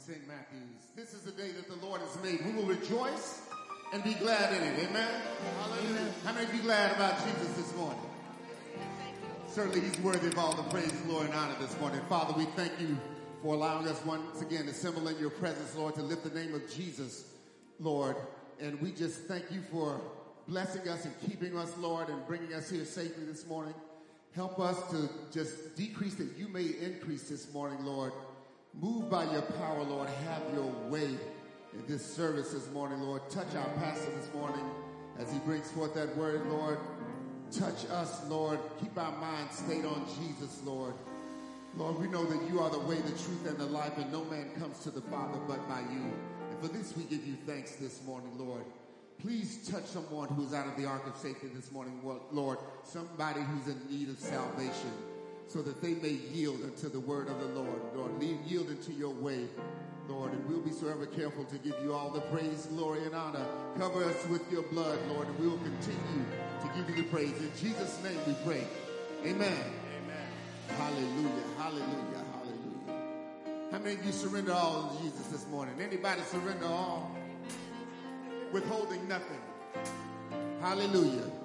St. Matthew's. This is the day that the Lord has made. We will rejoice and be glad in it. Amen? Hallelujah. How many of you glad about Jesus this morning? Certainly he's worthy of all the praise, glory, and honor this morning. Father, we thank you for allowing us once again to assemble in your presence, Lord, to lift the name of Jesus, Lord. And we just thank you for blessing us and keeping us, Lord, and bringing us here safely this morning. Help us to just decrease that you may increase this morning, Lord. Move by your power, Lord. Have your way in this service this morning, Lord. Touch our pastor this morning as he brings forth that word, Lord. Touch us, Lord. Keep our minds stayed on Jesus, Lord. Lord, we know that you are the way, the truth, and the life, and no man comes to the Father but by you. And for this we give you thanks this morning, Lord. Please touch someone who is out of the ark of safety this morning, Lord. Somebody who's in need of salvation so that they may yield unto the word of the Lord. Lord, yield unto your way, Lord, and we'll be so ever careful to give you all the praise, glory, and honor. Cover us with your blood, Lord, and we will continue to give you the praise. In Jesus' name we pray. Amen. Amen. Hallelujah. Hallelujah. Hallelujah. How many of you surrender all to Jesus this morning? Anybody surrender all? Withholding nothing. Hallelujah.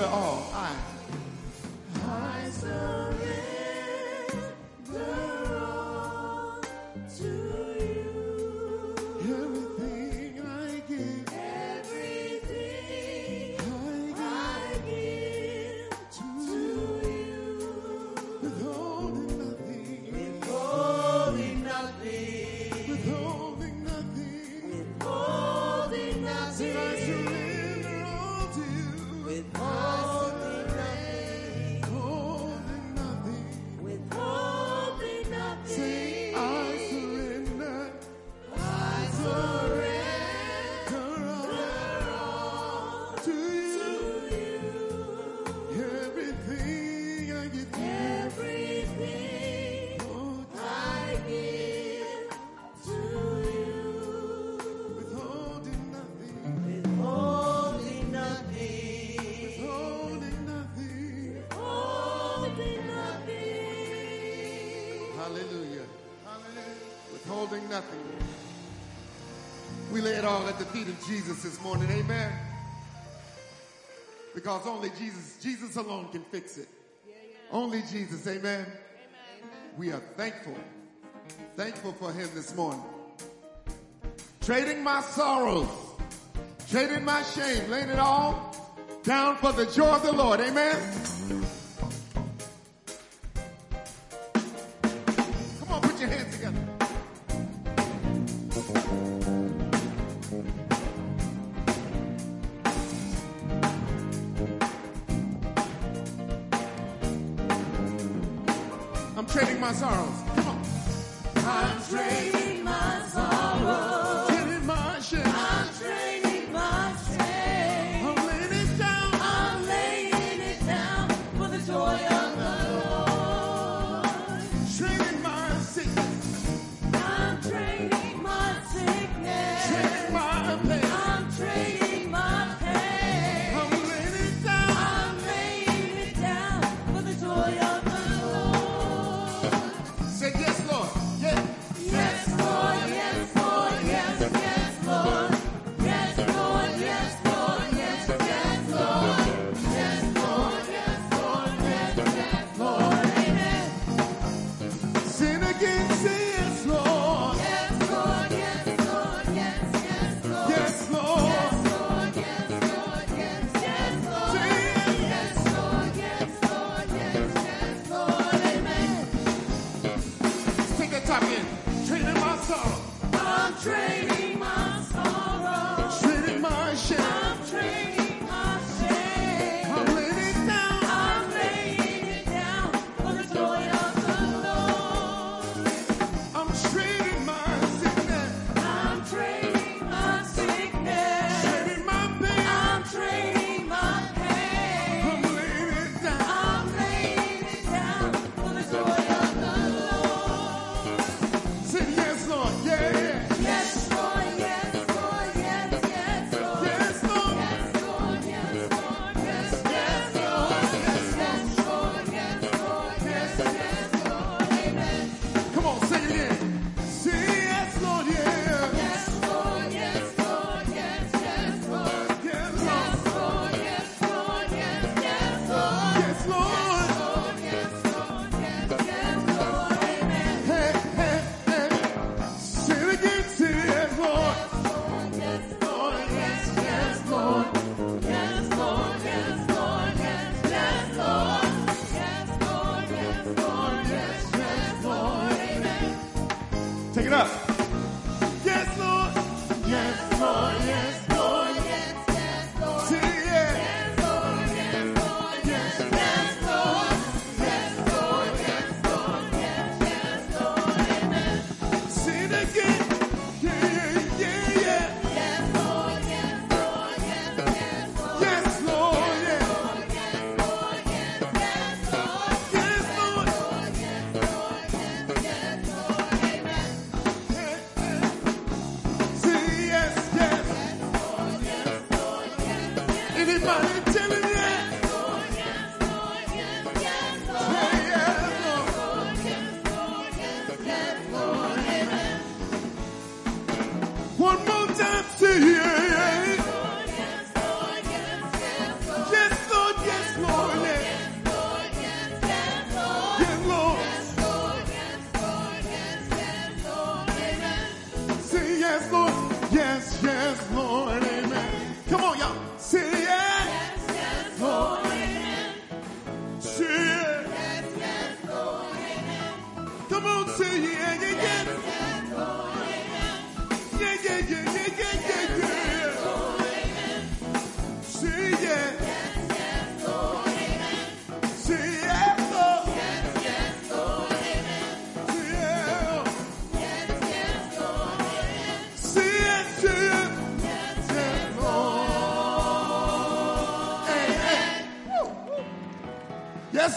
the altar. Jesus this morning. Amen. Because only Jesus, Jesus alone can fix it. Yeah. Only Jesus. Amen. Amen. We are thankful, thankful for him this morning. Trading my sorrows, trading my shame, laying it all down for the joy of the Lord. Amen.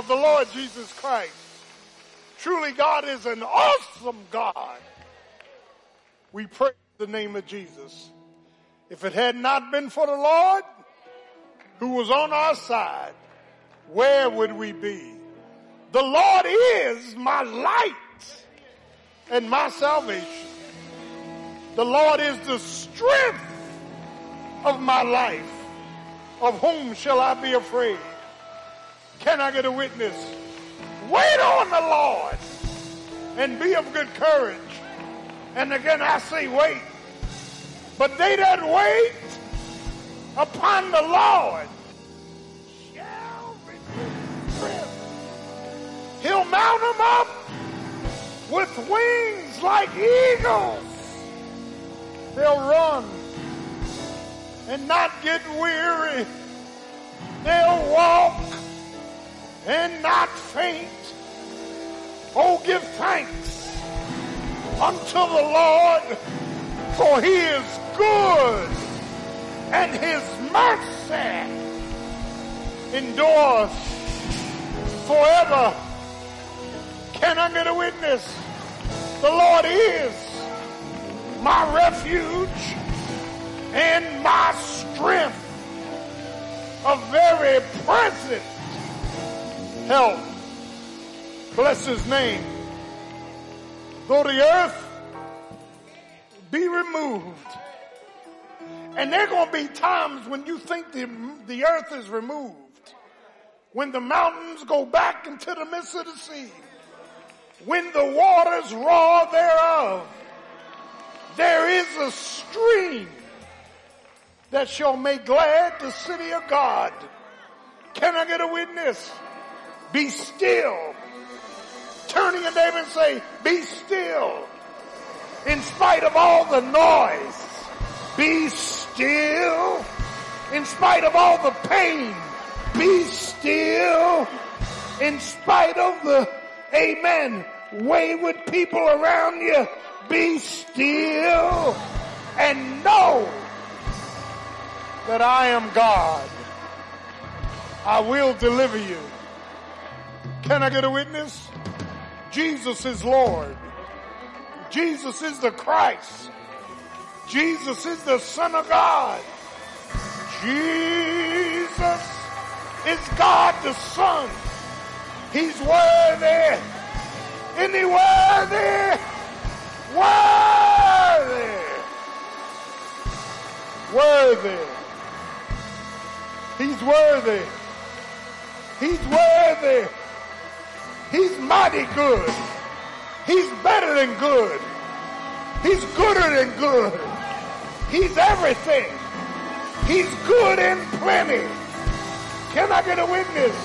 of the Lord Jesus Christ. Truly, God is an awesome God. We praise the name of Jesus. If it had not been for the Lord who was on our side, where would we be? The Lord is my light and my salvation. The Lord is the strength of my life. Of whom shall I be afraid? Can I get a witness? Wait on the Lord and be of good courage. And again I say wait. But they that wait upon the Lord shall renew strength. He'll mount them up with wings like eagles. They'll run and not get weary. They'll walk and not faint. Oh, give thanks unto the Lord, for he is good, and his mercy endures forever. Can I get a witness? The Lord is my refuge and my strength, a very present help. Bless his name. Though the earth be removed, and there are going to be times when you think the, the earth is removed, when the mountains go back into the midst of the sea, when the waters roar thereof, there is a stream that shall make glad the city of God. Can I get a witness? Be still. Turn to neighbor and say, be still. In spite of all the noise, be still. In spite of all the pain, be still. In spite of the, amen, wayward people around you, be still and know that I am God. I will deliver you. Can I get a witness? Jesus is Lord. Jesus is the Christ. Jesus is the Son of God. Jesus is God the Son. He's worthy. Isn't he worthy? Worthy. Worthy. He's worthy. He's worthy. He's mighty good. He's better than good. He's gooder than good. He's everything. He's good and plenty. Can I get a witness?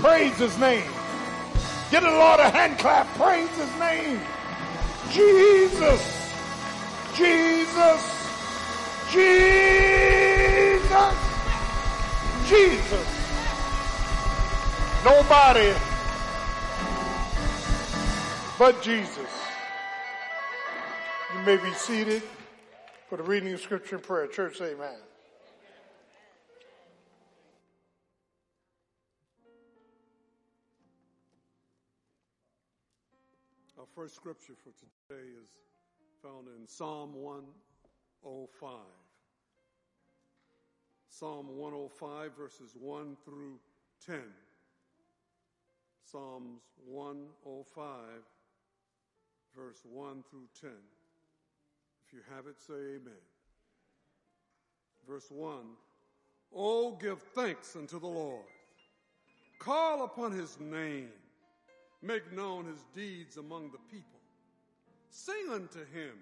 Praise his name. Get the Lord a hand clap. Praise his name. Jesus. Jesus. Jesus. Jesus. Nobody but Jesus. You may be seated for the reading of scripture and prayer. Church, amen. Our first scripture for today is found in Psalm 105. Psalm 105, verses 1 through 10. Psalms 105, verse 1 through 10. If you have it, say amen. Verse 1 Oh, give thanks unto the Lord, call upon his name, make known his deeds among the people. Sing unto him,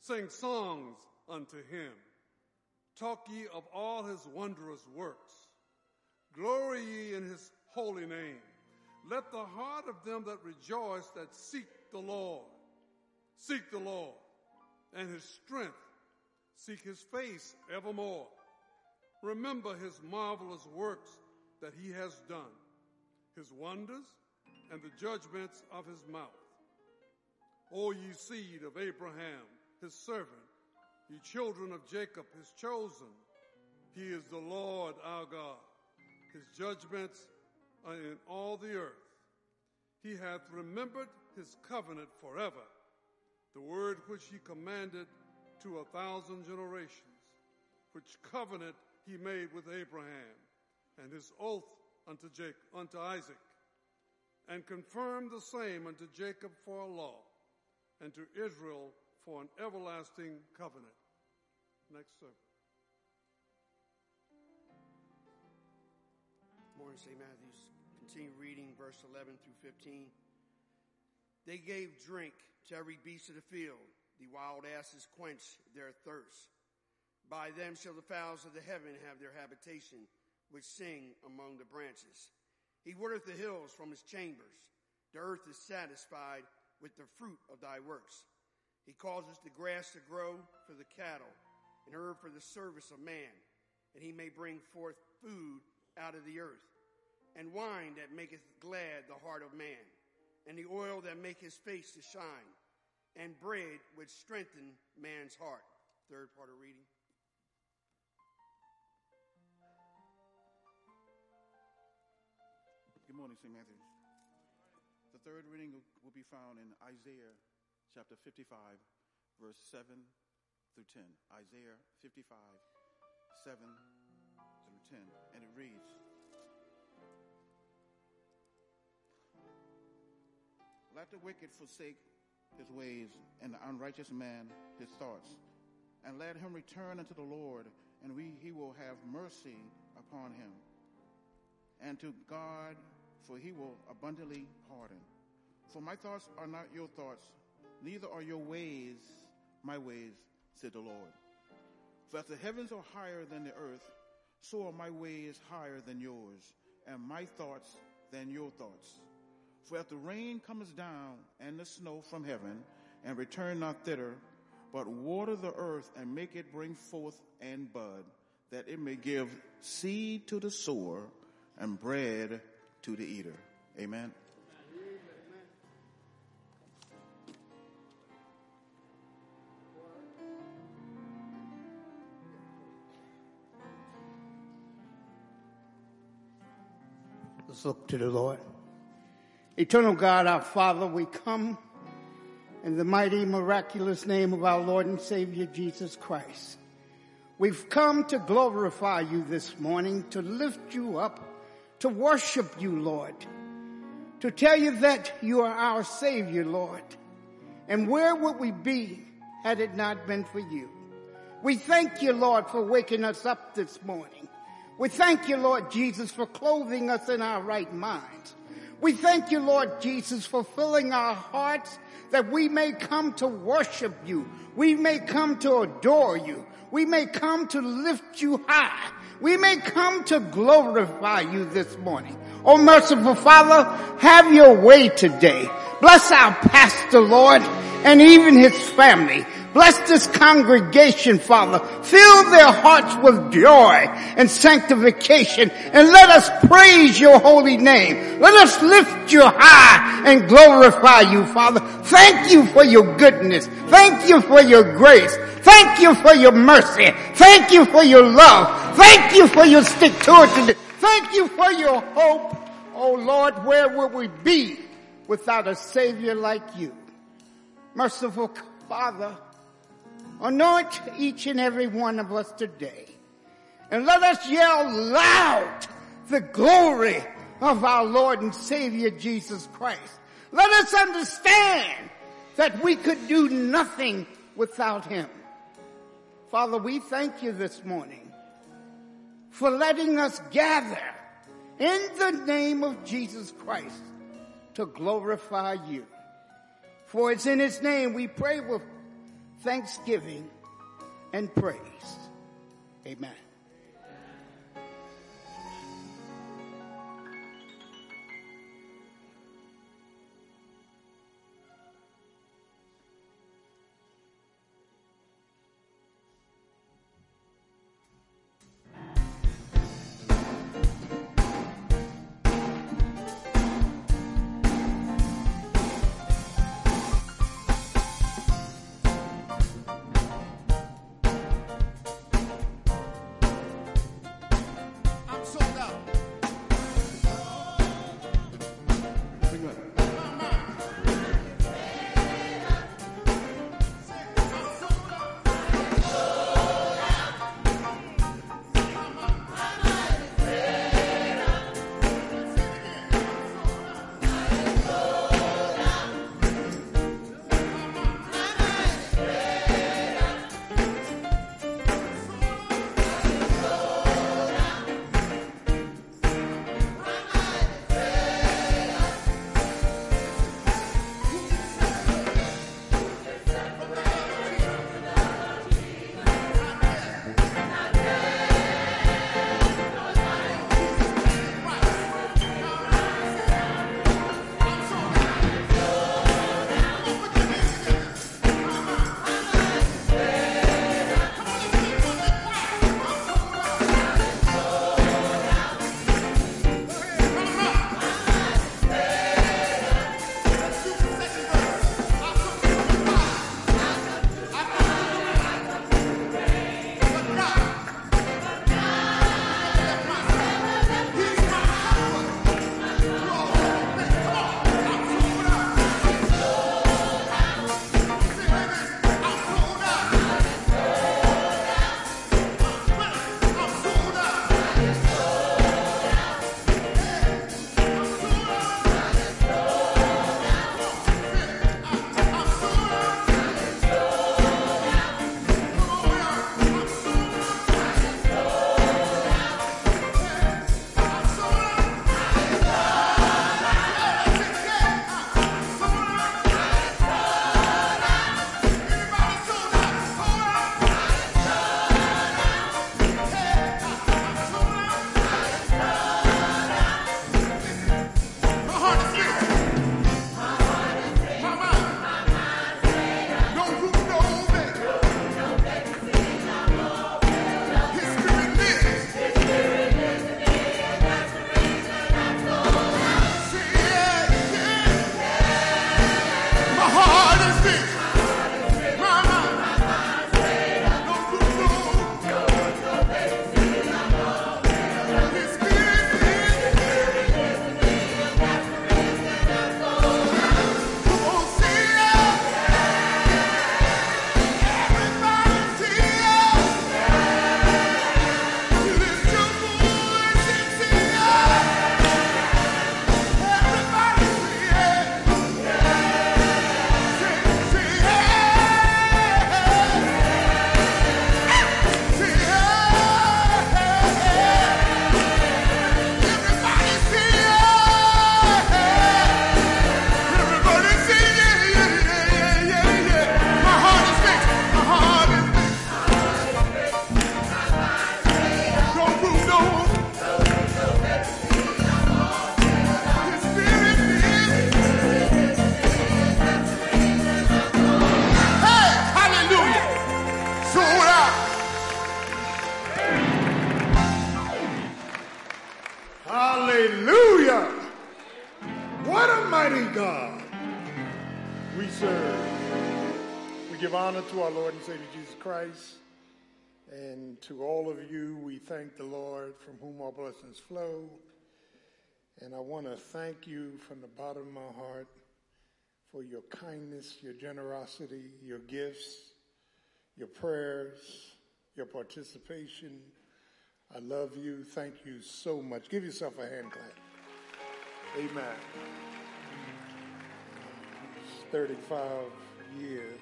sing songs unto him. Talk ye of all his wondrous works. Glory ye in his holy name. Let the heart of them that rejoice that seek the Lord seek the Lord and his strength. Seek his face evermore. Remember his marvelous works that he has done, his wonders and the judgments of his mouth. O ye seed of Abraham, his servant, ye children of Jacob, his chosen. He is the Lord our God. His judgments Uh, in all the earth. He hath remembered his covenant forever, the word which he commanded to a thousand generations, which covenant he made with Abraham, and his oath unto Jacob, unto Isaac, and confirmed the same unto Jacob for a law, and to Israel for an everlasting covenant. Next, sir. Morning, St. Matthews. Continue reading verse 11 through 15. They gave drink to every beast of the field. The wild asses quenched their thirst. By them shall the fowls of the heaven have their habitation, which sing among the branches. He watereth the hills from his chambers. The earth is satisfied with the fruit of thy works. He causes the grass to grow for the cattle, and herb for the service of man, and he may bring forth food out of the earth, and wine that maketh glad the heart of man, and the oil that make his face to shine, and bread which strengthen man's heart. Third part of reading. Good morning, St. Matthews. The third reading will- will be found in Isaiah chapter 55, verse 7 through 10. Isaiah 55, 7 through 10. And it reads Let the wicked forsake his ways, and the unrighteous man his thoughts. And let him return unto the Lord, and we, he will have mercy upon him and to God, for he will abundantly pardon. For my thoughts are not your thoughts, neither are your ways my ways, said the Lord. For as the heavens are higher than the earth, so are my ways higher than yours, and my thoughts than your thoughts. For if the rain comes down and the snow from heaven, and return not thither, but water the earth and make it bring forth and bud, that it may give seed to the sower and bread to the eater. Amen. Let's look to the Lord. Eternal God, our Father, we come in the mighty, miraculous name of our Lord and Savior Jesus Christ. We've come to glorify you this morning, to lift you up, to worship you, Lord, to tell you that you are our Savior, Lord. And where would we be had it not been for you? We thank you, Lord, for waking us up this morning. We thank you, Lord Jesus, for clothing us in our right minds. We thank you, Lord Jesus, for filling our hearts that we may come to worship you. We may come to adore you. We may come to lift you high. We may come to glorify you this morning. Oh merciful Father, have your way today. Bless our pastor, Lord, and even his family. Bless this congregation, Father. Fill their hearts with joy and sanctification and let us praise your holy name. Let us lift you high and glorify you, Father. Thank you for your goodness. Thank you for your grace. Thank you for your mercy. Thank you for your love. Thank you for your stick to it. Thank you for your hope. Oh Lord, where would we be without a savior like you? Merciful Father, anoint each and every one of us today and let us yell loud the glory of our Lord and Savior Jesus Christ. Let us understand that we could do nothing without Him. Father, we thank you this morning for letting us gather in the name of Jesus Christ to glorify you. For it's in his name we pray with thanksgiving and praise. Amen. Our blessings flow. And I want to thank you from the bottom of my heart for your kindness, your generosity, your gifts, your prayers, your participation. I love you. Thank you so much. Give yourself a hand clap. Amen. 35 years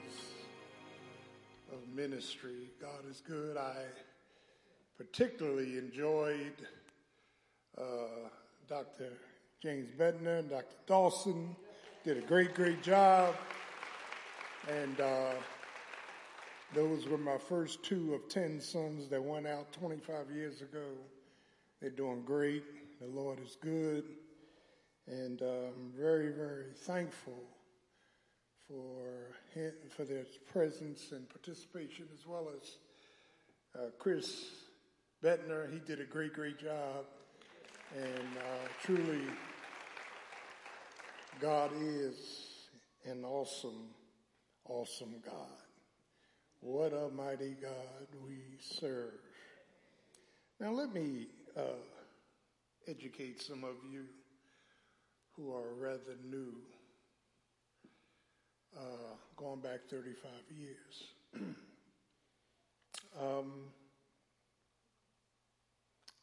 of ministry. God is good. I particularly enjoyed uh, Dr. James Bednar and Dr. Dawson. Did a great, great job. And uh, those were my first two of 10 sons that went out 25 years ago. They're doing great. The Lord is good. And uh, I'm very, very thankful for him, for their presence and participation, as well as uh, Chris Bettner. He did a great, great job. And uh, truly, God is an awesome, awesome God. What a mighty God we serve. Now, let me uh, educate some of you who are rather new uh, going back 35 years. um,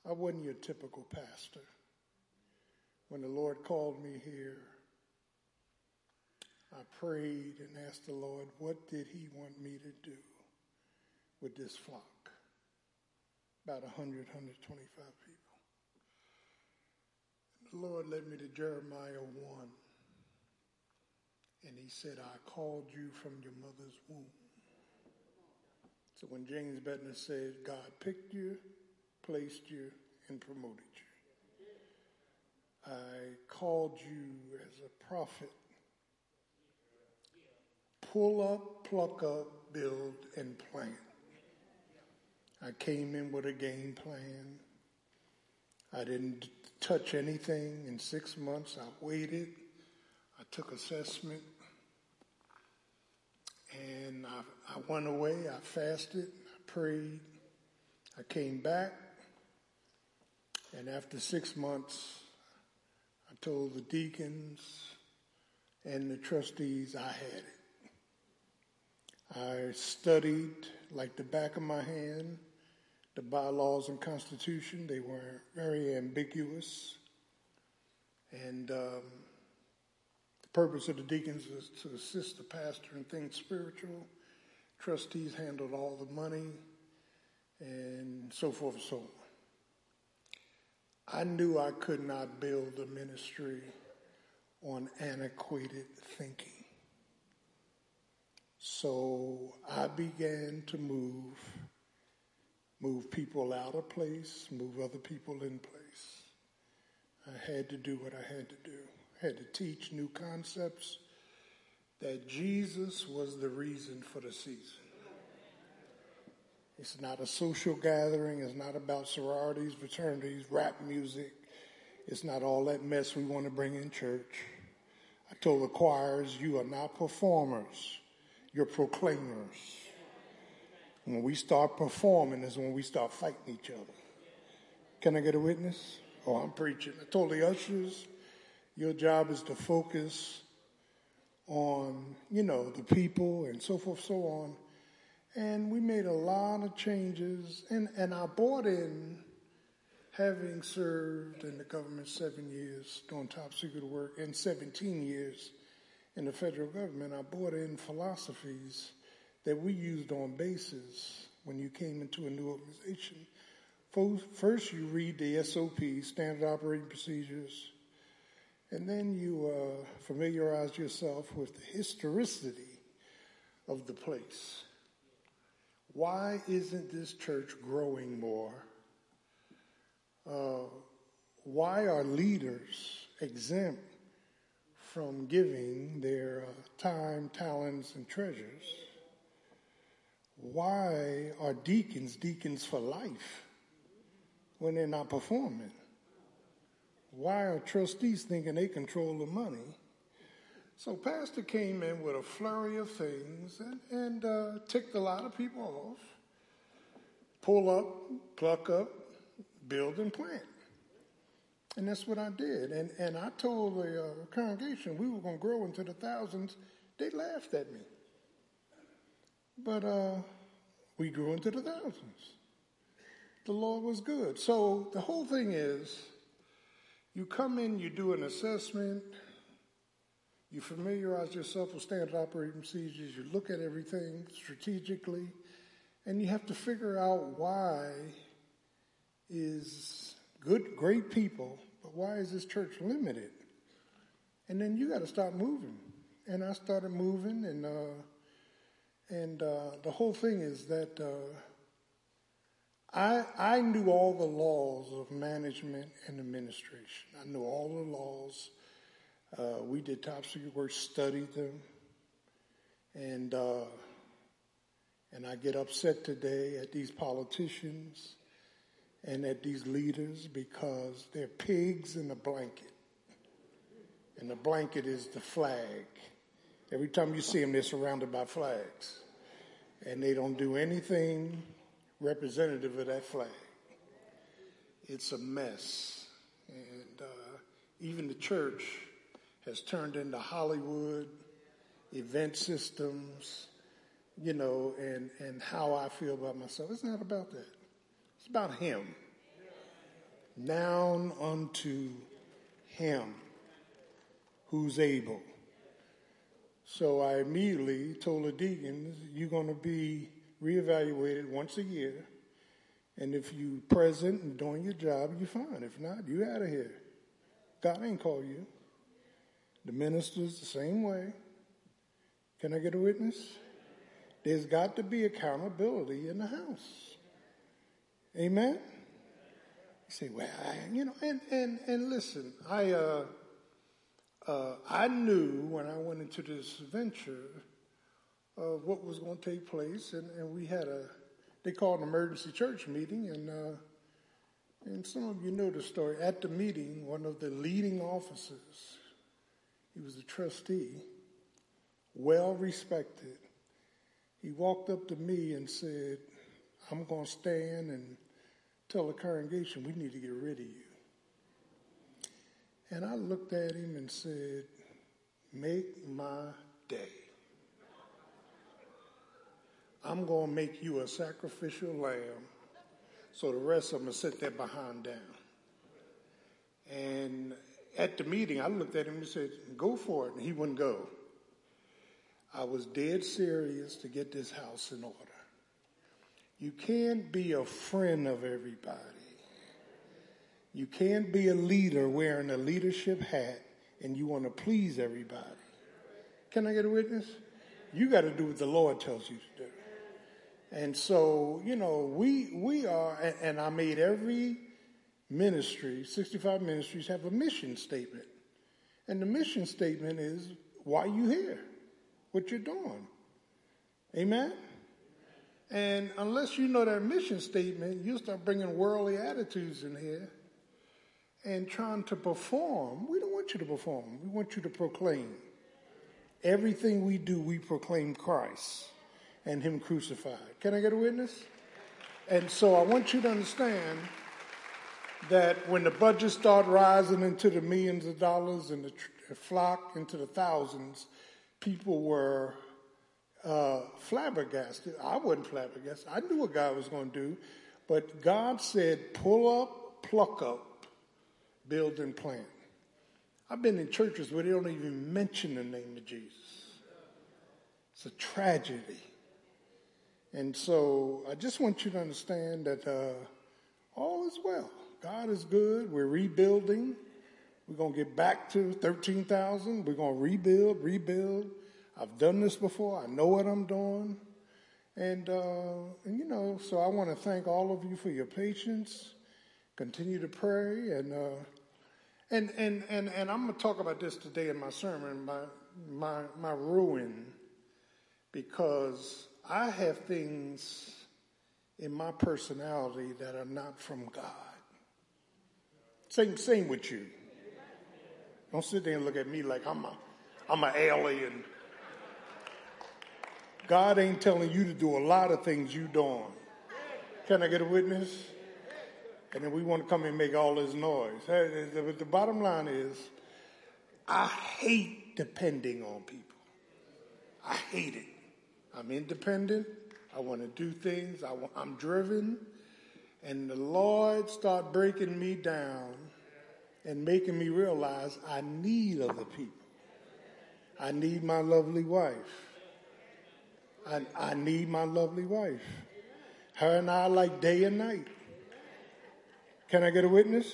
I wasn't your typical pastor. When the Lord called me here, I prayed and asked the Lord, what did he want me to do with this flock? About 100, 125 people. The Lord led me to Jeremiah 1. And he said, I called you from your mother's womb. So when James Bettner said, God picked you, placed you, and promoted you, I called you as a prophet. Pull up, pluck up, build, and plant. I came in with a game plan. I didn't touch anything in six months. I waited. I took assessment. And I, I went away, I fasted, I prayed, I came back, and after six months, I told the deacons and the trustees I had it. I studied like the back of my hand the bylaws and constitution. They were very ambiguous. And um, the purpose of the deacons is to assist the pastor in things spiritual. Trustees handled all the money and so forth and so on. I knew I could not build a ministry on antiquated thinking. So I began to move, move people out of place, move other people in place. I had to do what I had to do I had to teach new concepts, that Jesus was the reason for the season. It's not a social gathering. It's not about sororities, fraternities, rap music. It's not all that mess we want to bring in church. I told the choirs, you are not performers. You're proclaimers. When we start performing is when we start fighting each other. Can I get a witness? Oh, I'm preaching. I told the ushers, your job is to focus on, you know, the people and so forth, so on. And we made a lot of changes. And, and I bought in, having served in the government seven years doing top secret work and 17 years in the federal government, I bought in philosophies that we used on bases when you came into a new organization. First, you read the SOP, Standard Operating Procedures, and then you uh, familiarize yourself with the historicity of the place. Why isn't this church growing more? Uh, why are leaders exempt from giving their uh, time, talents, and treasures? Why are deacons deacons for life when they're not performing? Why are trustees thinking they control the money So Pastor came in with a flurry of things and, and uh, ticked a lot of people off. Pull up, pluck up, build and plant. And that's what I did. And, and I told the uh, congregation we were going to grow into the thousands. They laughed at me. But uh, we grew into the thousands. The Lord was good. So the whole thing is you come in, you do an assessment, you familiarize yourself with standard operating procedures, you look at everything strategically, and you have to figure out why is good, great people, but why is this church limited? And then you got to start moving. And I started moving, and uh, and uh, the whole thing is that uh, I I knew all the laws of management and administration. I knew all the laws. Uh, we did top secret work, studied them, and uh, and I get upset today at these politicians and at these leaders because they're pigs in a blanket. And the blanket is the flag. Every time you see them, they're surrounded by flags. And they don't do anything representative of that flag. It's a mess. And uh, even the church has turned into Hollywood, event systems, you know, and, and how I feel about myself. It's not about that. It's about Him. Noun unto Him who's able. So I immediately told the deacons, you're going to be reevaluated once a year. And if you present and doing your job, you're fine. If not, you out of here. God ain't call you. The ministers the same way. Can I get a witness? There's got to be accountability in the house. Amen? You say, well, I, you know, and, and, and listen, I, uh, uh, I knew when I went into this venture of what was going to take place, and, and we had a, they called an emergency church meeting, and, uh, and some of you know the story. At the meeting, one of the leading officers, he was a trustee, well respected, he walked up to me and said, I'm going to stand and tell the congregation we need to get rid of you. And I looked at him and said, Make my day. I'm going to make you a sacrificial lamb so the rest of them will sit there behind down. And at the meeting, I looked at him and said, Go for it. And he wouldn't go. I was dead serious to get this house in order. You can't be a friend of everybody. You can't be a leader wearing a leadership hat and you want to please everybody. Can I get a witness? You got to do what the Lord tells you to do. And so, you know, we we are, and, and I made every ministry, 65 ministries, have a mission statement. And the mission statement is why you here, what you're doing. Amen? And unless you know that mission statement, you start bringing worldly attitudes in here and trying to perform. We don't want you to perform. We want you to proclaim. Everything we do, we proclaim Christ and Him crucified. Can I get a witness? And so I want you to understand that when the budget start rising into the millions of dollars and the, flock into the thousands, people were uh, flabbergasted. I wasn't flabbergasted. I knew what God was going to do, but God said, "Pull up, pluck up, build and plant." I've been in churches where they don't even mention the name of Jesus. It's a tragedy. And so I just want you to understand that uh, all is well. God is good. We're rebuilding. We're going to get back to 13,000. We're going to rebuild, rebuild. I've done this before. I know what I'm doing. And, uh, and you know, so I want to thank all of you for your patience. Continue to pray. And, uh, and, and, and, and I'm going to talk about this today in my sermon, my, my, my ruin, because I have things in my personality that are not from God. Same, same with you. Don't sit there and look at me like I'm a, I'm an alien. God ain't telling you to do a lot of things you doing. Can I get a witness? And then we want to come and make all this noise. The bottom line is, I hate depending on people. I hate it. I'm independent. I want to do things. I I'm driven. And the Lord start breaking me down and making me realize I need other people. I need my lovely wife. I, I need my lovely wife. Her and I like day and night. Can I get a witness?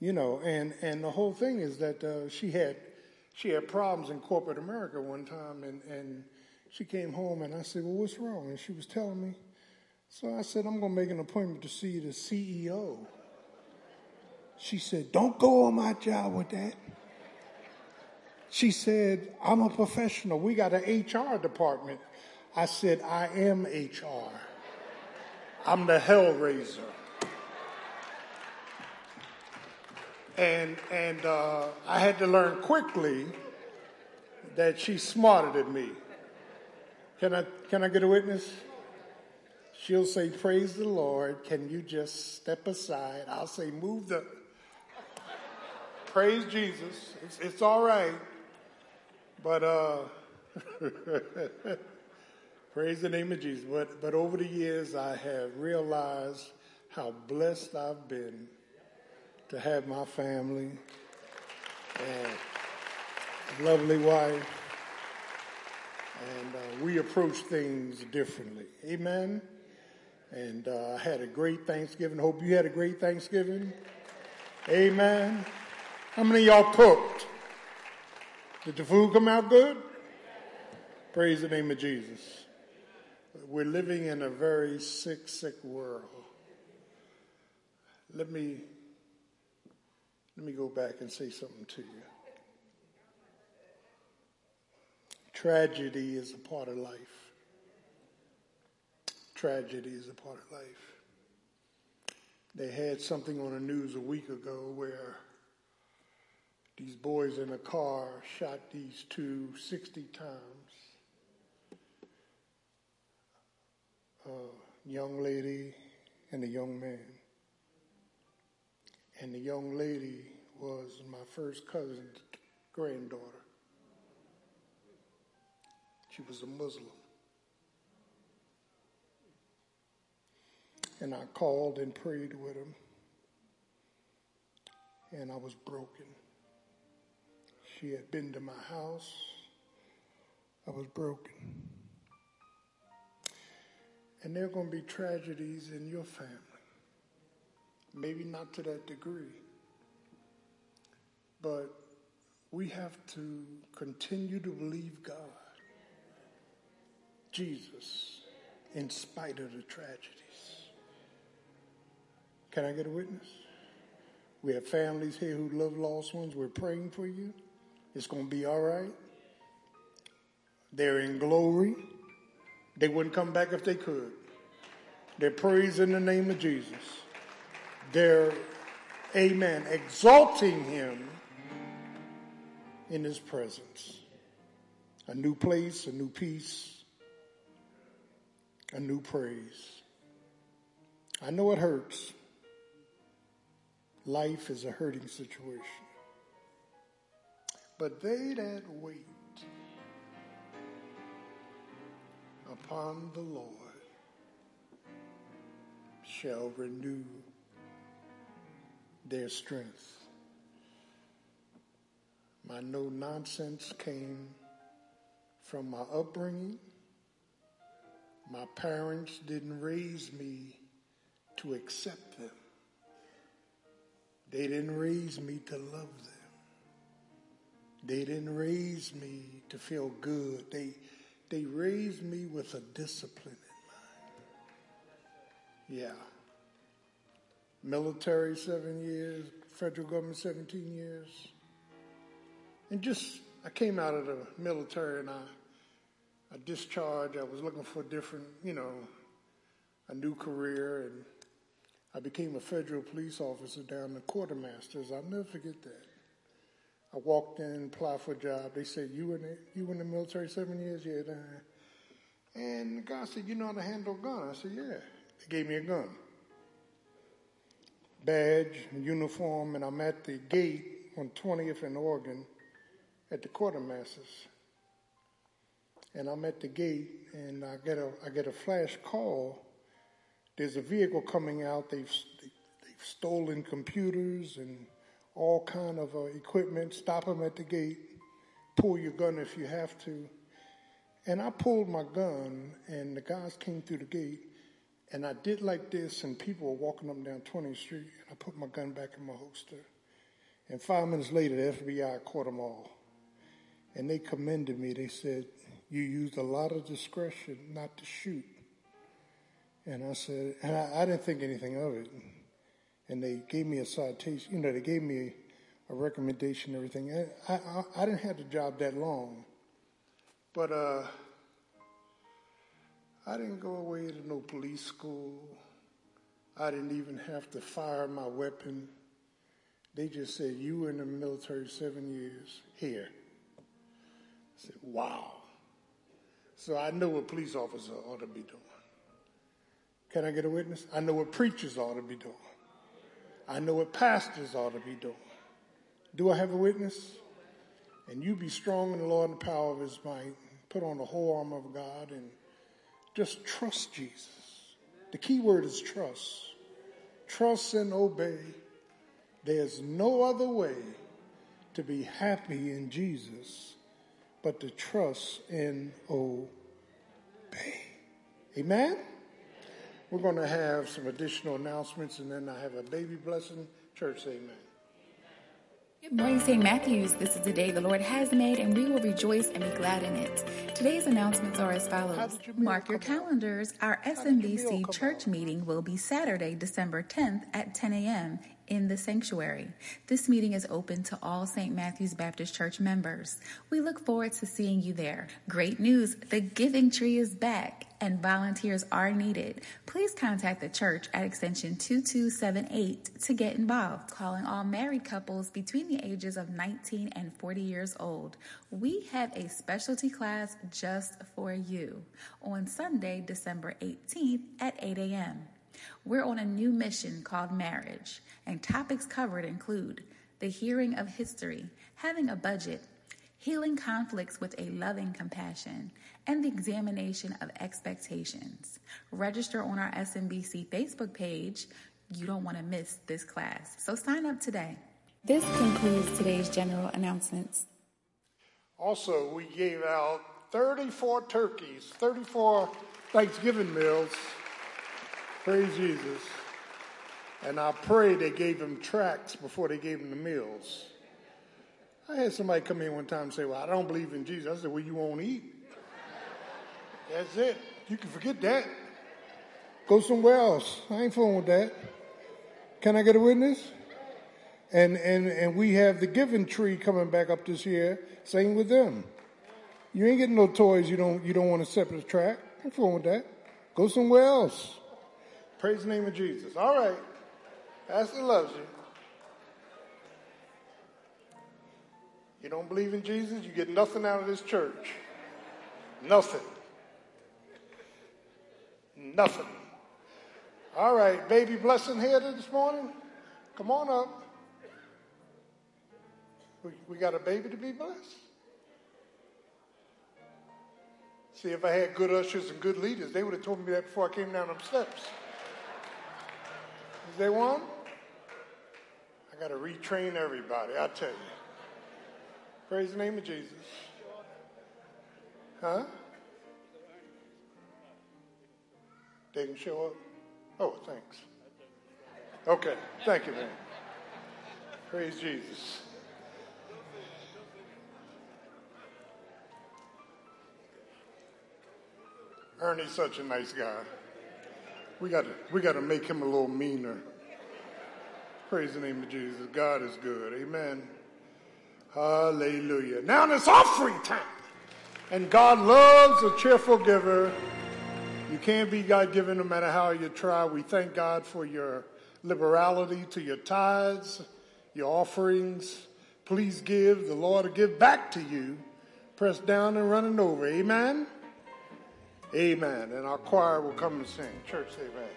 You know, and, and the whole thing is that uh, she had she had problems in corporate America one time, and, and she came home, and I said, "Well, what's wrong?" And she was telling me. So I said, "I'm going to make an appointment to see the CEO." She said, "Don't go on my job with that." She said, I'm a professional. We got an HR department. I said, I am HR. I'm the hellraiser. And, and uh, I had to learn quickly that she's smarter than me. Can I, can I get a witness? She'll say, Praise the Lord. Can you just step aside? I'll say, Move the. Praise Jesus. It's, it's all right. But uh, praise the name of Jesus. But but over the years, I have realized how blessed I've been to have my family and lovely wife, and uh, we approach things differently. Amen. And uh, I had a great Thanksgiving. Hope you had a great Thanksgiving. Amen. How many y'all cooked? Did the food come out good? Praise the name of Jesus. We're living in a very sick, sick world. Let me let me go back and say something to you. Tragedy is a part of life. Tragedy is a part of life. They had something on the news a week ago where these boys in a car shot these two 60 times. A young lady and a young man. And the young lady was my first cousin's granddaughter. She was a Muslim. And I called and prayed with him. And I was broken. She had been to my house. I was broken. And there are going to be tragedies in your family. Maybe not to that degree. But we have to continue to believe God, Jesus, in spite of the tragedies. Can I get a witness? We have families here who love lost ones. We're praying for you. It's going to be all right. They're in glory. They wouldn't come back if they could. They're praising the name of Jesus. They're, amen, exalting him in his presence. A new place, a new peace, a new praise. I know it hurts. Life is a hurting situation. But they that wait upon the Lord shall renew their strength. My no nonsense came from my upbringing. My parents didn't raise me to accept them. They didn't raise me to love them. They didn't raise me to feel good. They, they raised me with a discipline in mind. Yeah. Military, seven years. Federal government, 17 years. And just, I came out of the military and I, I discharged. I was looking for a different, you know, a new career. And I became a federal police officer down the quartermasters. I'll never forget that. I walked in, applied for a job. They said, "You in the you in the military seven years?" Yeah. And the guy said, "You know how to handle a gun?" I said, "Yeah." They gave me a gun, badge, uniform, and I'm at the gate on 20th in Oregon at the quartermasters. And I'm at the gate, and I get a I get a flash call. There's a vehicle coming out. They've they've stolen computers and all kind of uh, equipment. Stop them at the gate. Pull your gun if you have to. And I pulled my gun, and the guys came through the gate, and I did like this, and people were walking up and down 20th Street, and I put my gun back in my holster. And five minutes later, the FBI caught them all. And they commended me. They said, You used a lot of discretion not to shoot. And I said, and I, I didn't think anything of it. And they gave me a citation, you know, they gave me a recommendation and everything. I, I, I didn't have the job that long. But uh, I didn't go away to no police school. I didn't even have to fire my weapon. They just said, You were in the military seven years. Here. I said, Wow. So I know what police officers ought to be doing. Can I get a witness? I know what preachers ought to be doing. I know what pastors ought to be doing. Do I have a witness? And you be strong in the Lord and the power of his might. Put on the whole armor of God and just trust Jesus. The key word is trust. Trust and obey. There's no other way to be happy in Jesus but to trust and obey. Amen? We're going to have some additional announcements and then I have a baby blessing. Church, amen. Good morning, St. Matthews. This is the day the Lord has made, and we will rejoice and be glad in it. Today's announcements are as follows. Mark your calendars. Our SMBC oh, church meeting will be Saturday, December 10th at 10 a.m. in the sanctuary. This meeting is open to all St. Matthew's Baptist Church members. We look forward to seeing you there. Great news. The giving tree is back and volunteers are needed. Please contact the church at extension 2278 to get involved. Calling all married couples between the ages of 19 and 40 years old. We have a specialty class just for you on Sunday, December 18th at 8 a.m. We're on a new mission called marriage, and topics covered include the hearing of history, having a budget, healing conflicts with a loving compassion, and the examination of expectations. Register on our SMBC Facebook page. You don't want to miss this class. So sign up today. This concludes today's general announcements. Also, we gave out 34 turkeys, 34 Thanksgiving meals. Praise Jesus. And I pray they gave them tracts before they gave them the meals. I had somebody come in one time and say, Well, I don't believe in Jesus. I said, Well, you won't eat. That's it. You can forget that. Go somewhere else. I ain't fooling with that. Can I get a witness? And and and we have the giving tree coming back up this year. Same with them. You ain't getting no toys. You don't you don't want a separate track. I ain't fooling with that. Go somewhere else. Praise the name of Jesus. All right. Pastor loves you. You don't believe in Jesus, you get nothing out of this church. Nothing. Nothing. All right, baby blessing here this morning. Come on up. We, we got a baby to be blessed. See, if I had good ushers and good leaders, they would have told me that before I came down them steps. Is there one? I got to retrain everybody, I tell you. Praise the name of Jesus. Huh? They didn't show up? Oh, thanks. Okay, thank you, man. Praise Jesus. Ernie's such a nice guy. We got to we got to make him a little meaner. Praise the name of Jesus. God is good. Amen. Hallelujah. Now it's offering time. And God loves a cheerful giver. You can't be God given no matter how you try. We thank God for your liberality to your tithes, your offerings. Please give. The Lord will give back to you, pressed down and running over. Amen. Amen. And our choir will come and sing. Church, amen.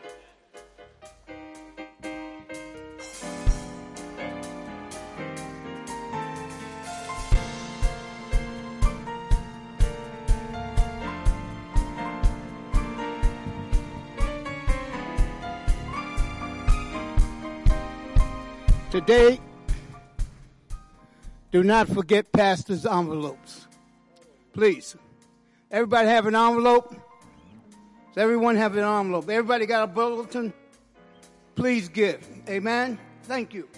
Today, do not forget pastor's envelopes. Please. Everybody have an envelope? Does everyone have an envelope? Everybody got a bulletin? Please give. Amen. Thank you.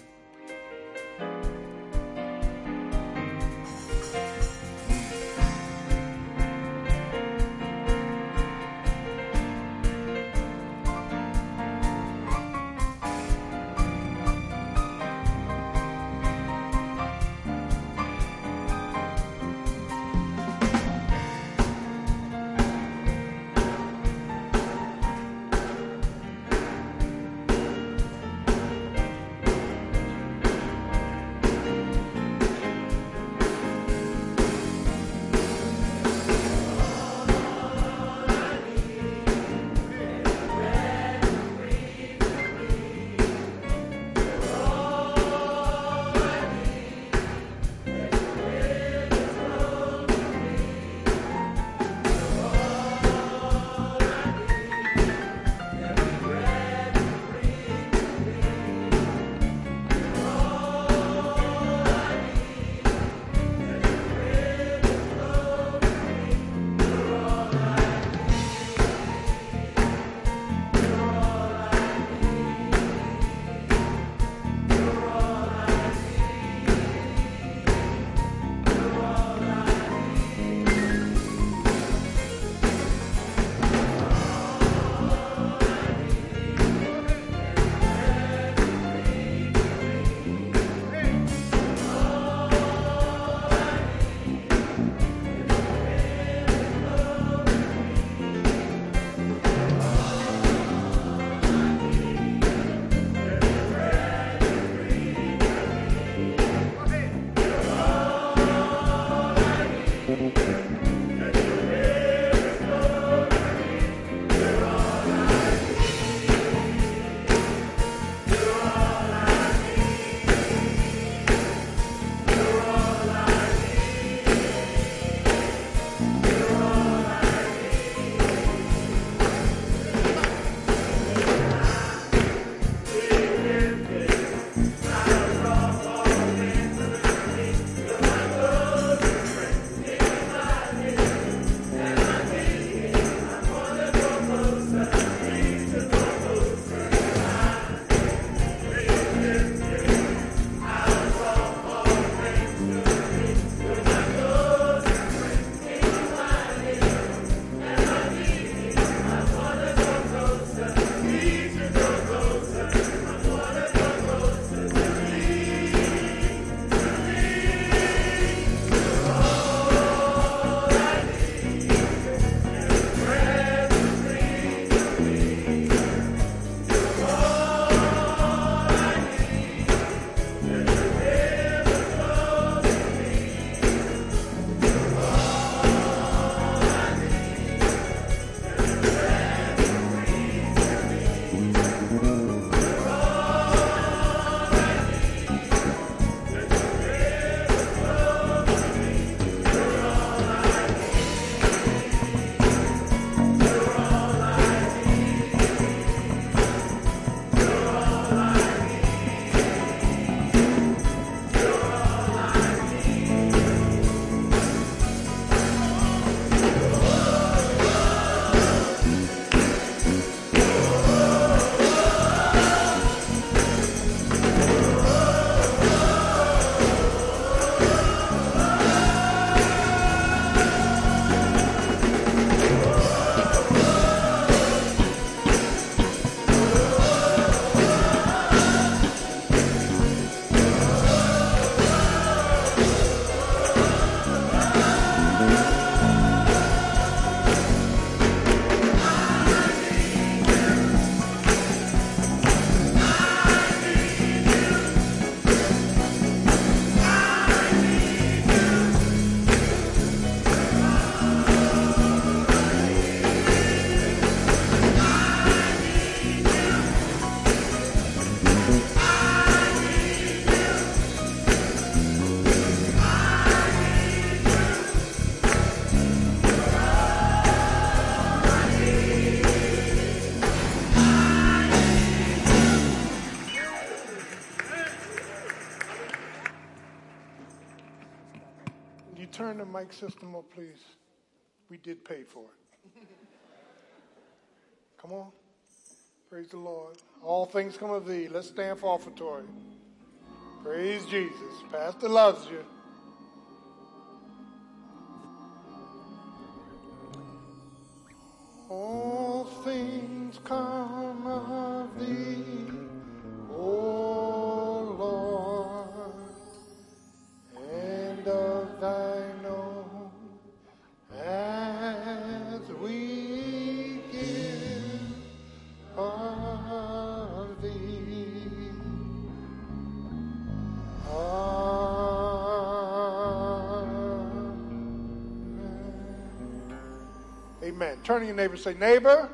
System up, please? We did pay for it. Come on. Praise the Lord. All things come of thee. Let's stand for offertory. Praise Jesus. Pastor loves you. All things come of thee, O Lord, and of thine Amen. Turn to your neighbor and say, Neighbor,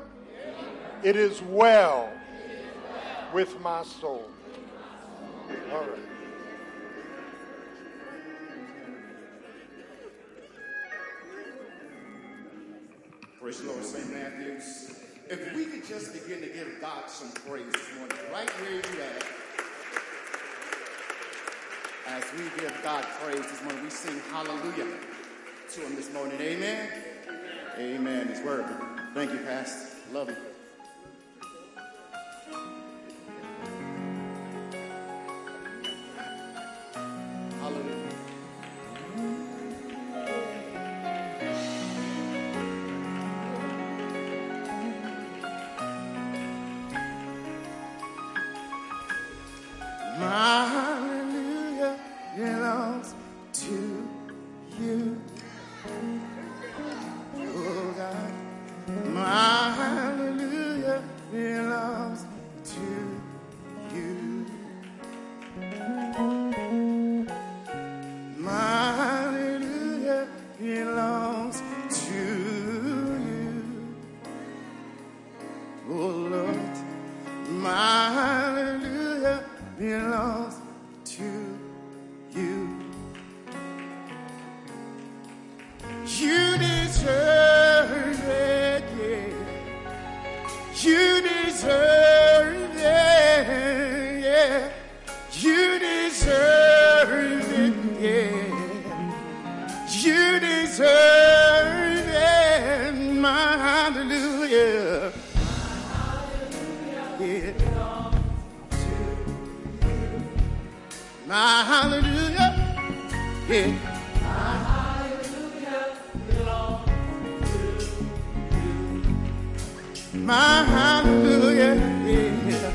it is well with my soul. All right. Praise the Lord, St. Matthews. If we could just begin to give God some praise this morning, right where you at. As we give God praise this morning, we sing hallelujah to him this morning. Amen. Amen. He's worthy. Thank you, Pastor. Love you. Hallelujah. Yeah. My hallelujah, yeah.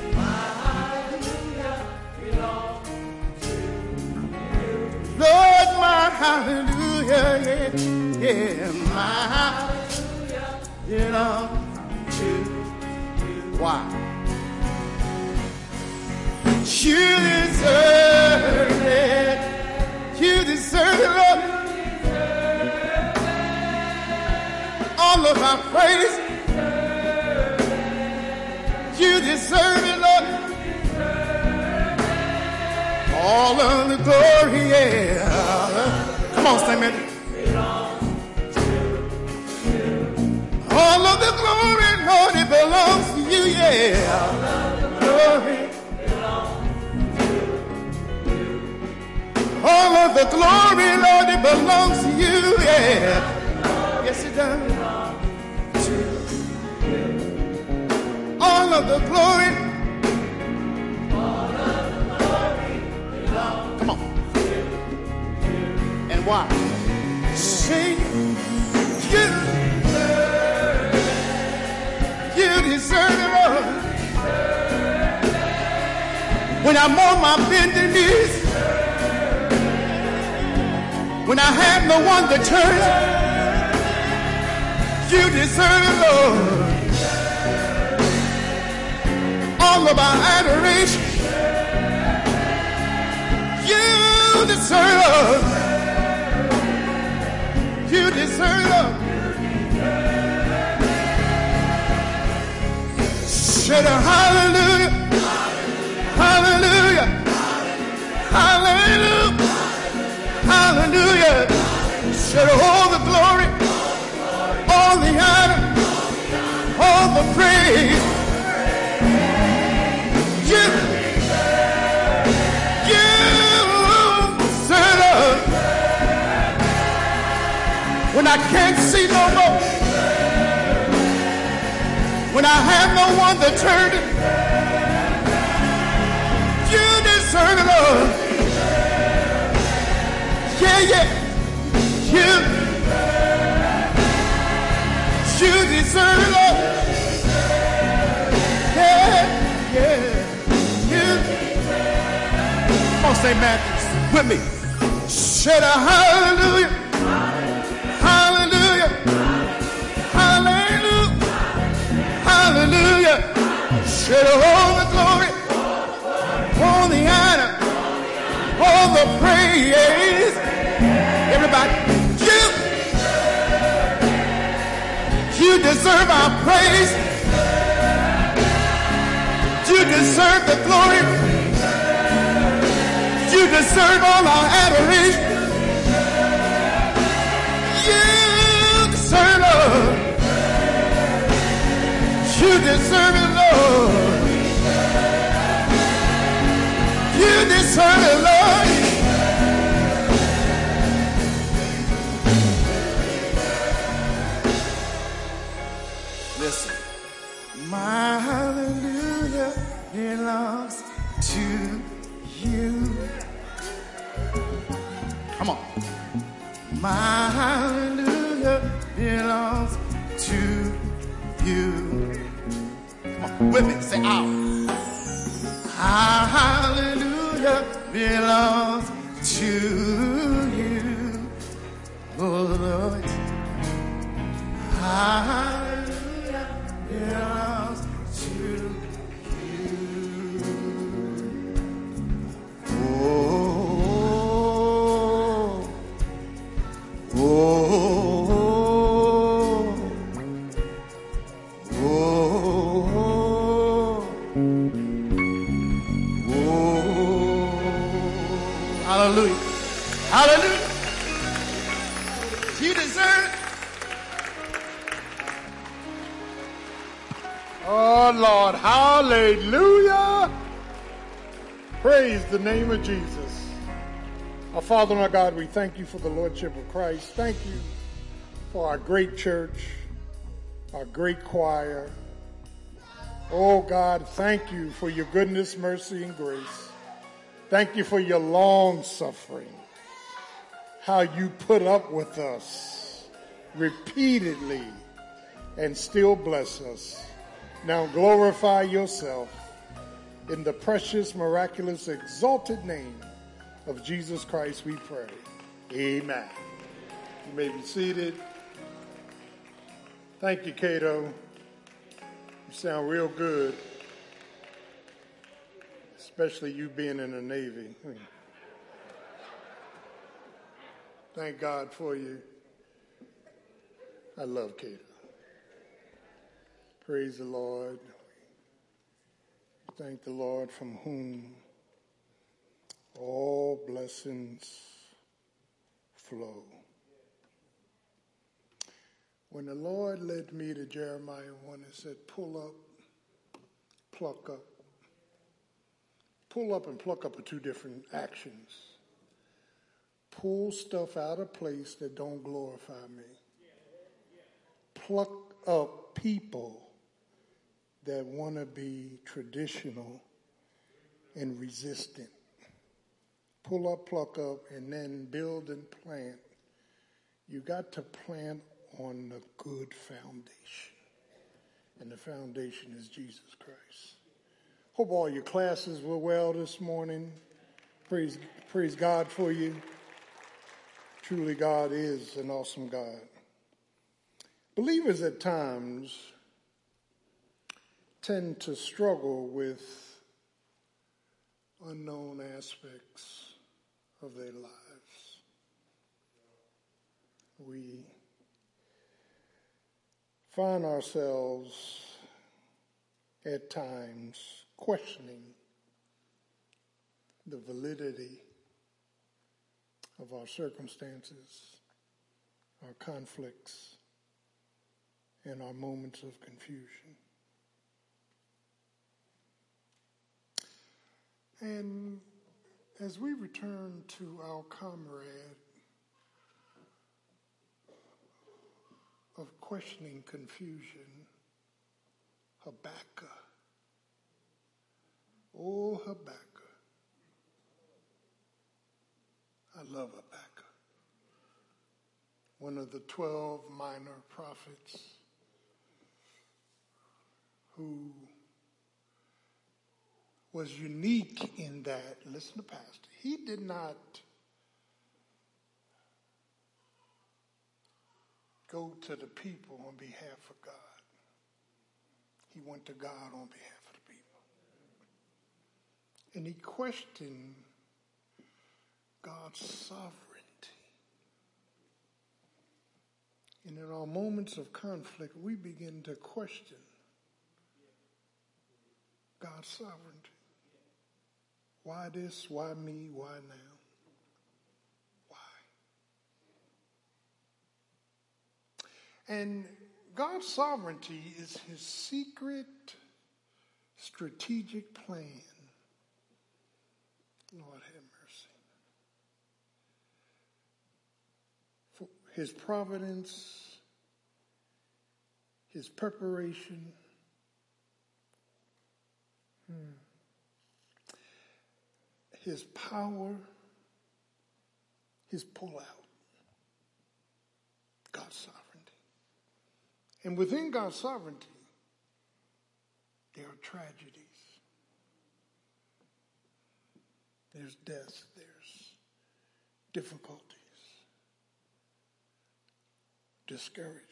Lord, my hallelujah, yeah, yeah. My hallelujah belongs to you. Why? You deserve it. Deserve it. All of my praise. You deserve it, Lord. All of the glory, yeah. Come on, sing it. All of the glory, Lord, it belongs to you, yeah. Glory. All of the glory, Lord, it belongs to you, yeah. Yes, it does. All of the glory. Come on. And why? Sing. You. You deserve it, Lord. When I'm on my bending knees. When I have no one to turn, you deserve it, Lord. All of our adoration, you deserve it. You deserve it. Should a hallelujah, hallelujah, hallelujah. Hallelujah. Should all the glory, all the honor, all the praise. You, you when I can't see no more, when I have no one to turn to. You deserve it, Lord. Yeah, yeah. You, you deserve it. Yeah, yeah. You. Come on, say Matthews with me. Should a hallelujah. Hallelujah. Hallelujah. Hallelujah. Should all the glory, all the honor, all the praise. Everybody, you, you deserve our praise. You deserve the glory. You deserve all our adoration. You deserve. You deserve it, Lord. Father our God, we thank you for the Lordship of Christ. Thank you for our great church, our great choir. Oh, God, thank you for your goodness, mercy, and grace. Thank you for your long suffering, how you put up with us repeatedly and still bless us. Now glorify yourself in the precious, miraculous, exalted name of Jesus Christ we pray. Amen. You may be seated. Thank you, Cato. You sound real good, especially you being in the Navy. Thank God for you. I love Cato. Praise the Lord. Thank the Lord from whom all blessings flow. When the Lord led me to Jeremiah 1 and said, pull up, pluck up. Pull up and pluck up are two different actions. Pull stuff out of place that don't glorify me. Pluck up people that want to be traditional and resistant. Pull up, pluck up, and then build and plant. You got to plant on the good foundation. And the foundation is Jesus Christ. Hope all your classes were well this morning. Praise, praise God for you. Truly, God is an awesome God. Believers at times tend to struggle with unknown aspects of their lives. We find ourselves at times questioning the validity of our circumstances, our conflicts, and our moments of confusion. And as we return to our comrade, of questioning confusion, Habakkuk. Oh, Habakkuk. I love Habakkuk. One of the 12 minor prophets who was unique in that, listen to Pastor, he did not go to the people on behalf of God. He went to God on behalf of the people. And he questioned God's sovereignty. And in our moments of conflict, we begin to question God's sovereignty. Why this? Why me? Why now? Why? And God's sovereignty is his secret strategic plan. Lord have mercy. For his providence, his preparation. Hmm. His power, his pullout. God's sovereignty. And within God's sovereignty, there are tragedies. There's death. There's difficulties, discouragements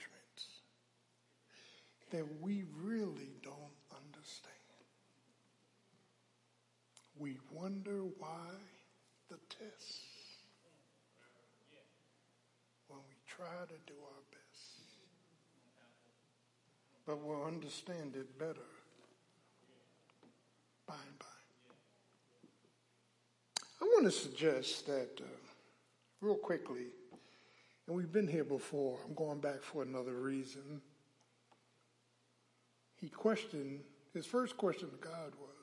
that we really don't understand. We wonder why the tests when we try to do our best. but we'll understand it better by and by. I want to suggest that, uh, real quickly, and we've been here before, I'm going back for another reason. He questioned, his first question to God was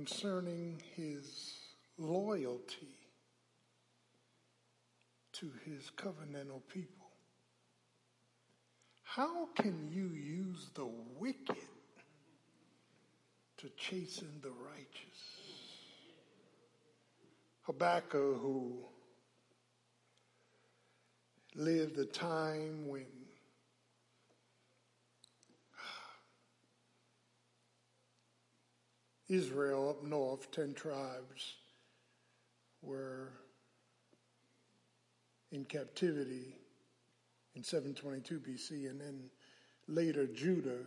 concerning his loyalty to his covenantal people. How can you use the wicked to chasten the righteous? Habakkuk, who lived a time when Israel up north, 10 tribes, were in captivity in 722 BC, and then later Judah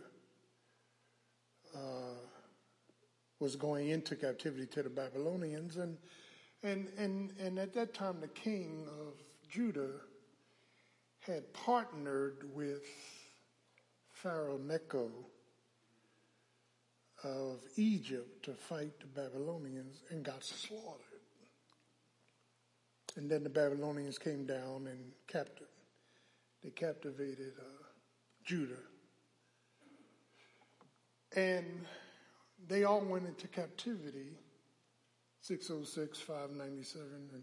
uh, was going into captivity to the Babylonians, and and and and at that time the king of Judah had partnered with Pharaoh Necho of Egypt to fight the Babylonians and got slaughtered. And then the Babylonians came down and captured they captivated uh, Judah. And they all went into captivity 606, 597, and,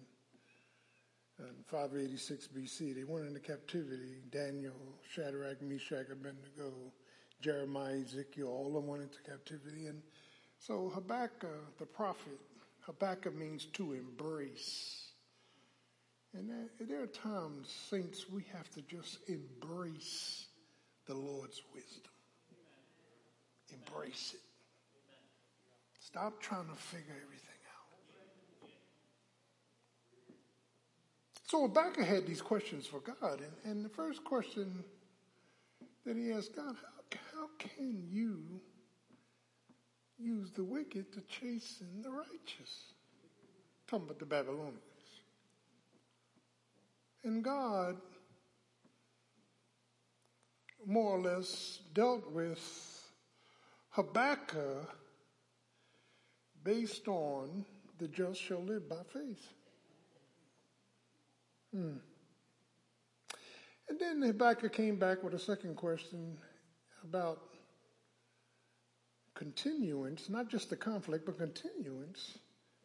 and 586 BC. They went into captivity. Daniel, Shadrach, Meshach, Abednego, Jeremiah, Ezekiel, all of them went into captivity. And so Habakkuk, the prophet, Habakkuk means to embrace. And there are times, saints, we have to just embrace the Lord's wisdom. Embrace it. Stop trying to figure everything out. So Habakkuk had these questions for God. And, and the first question that he asked God, how, how can you use the wicked to chasten the righteous? Talking about the Babylonians. And God more or less dealt with Habakkuk based on the just shall live by faith. Hmm. And then Habakkuk came back with a second question about continuance, not just the conflict, but continuance.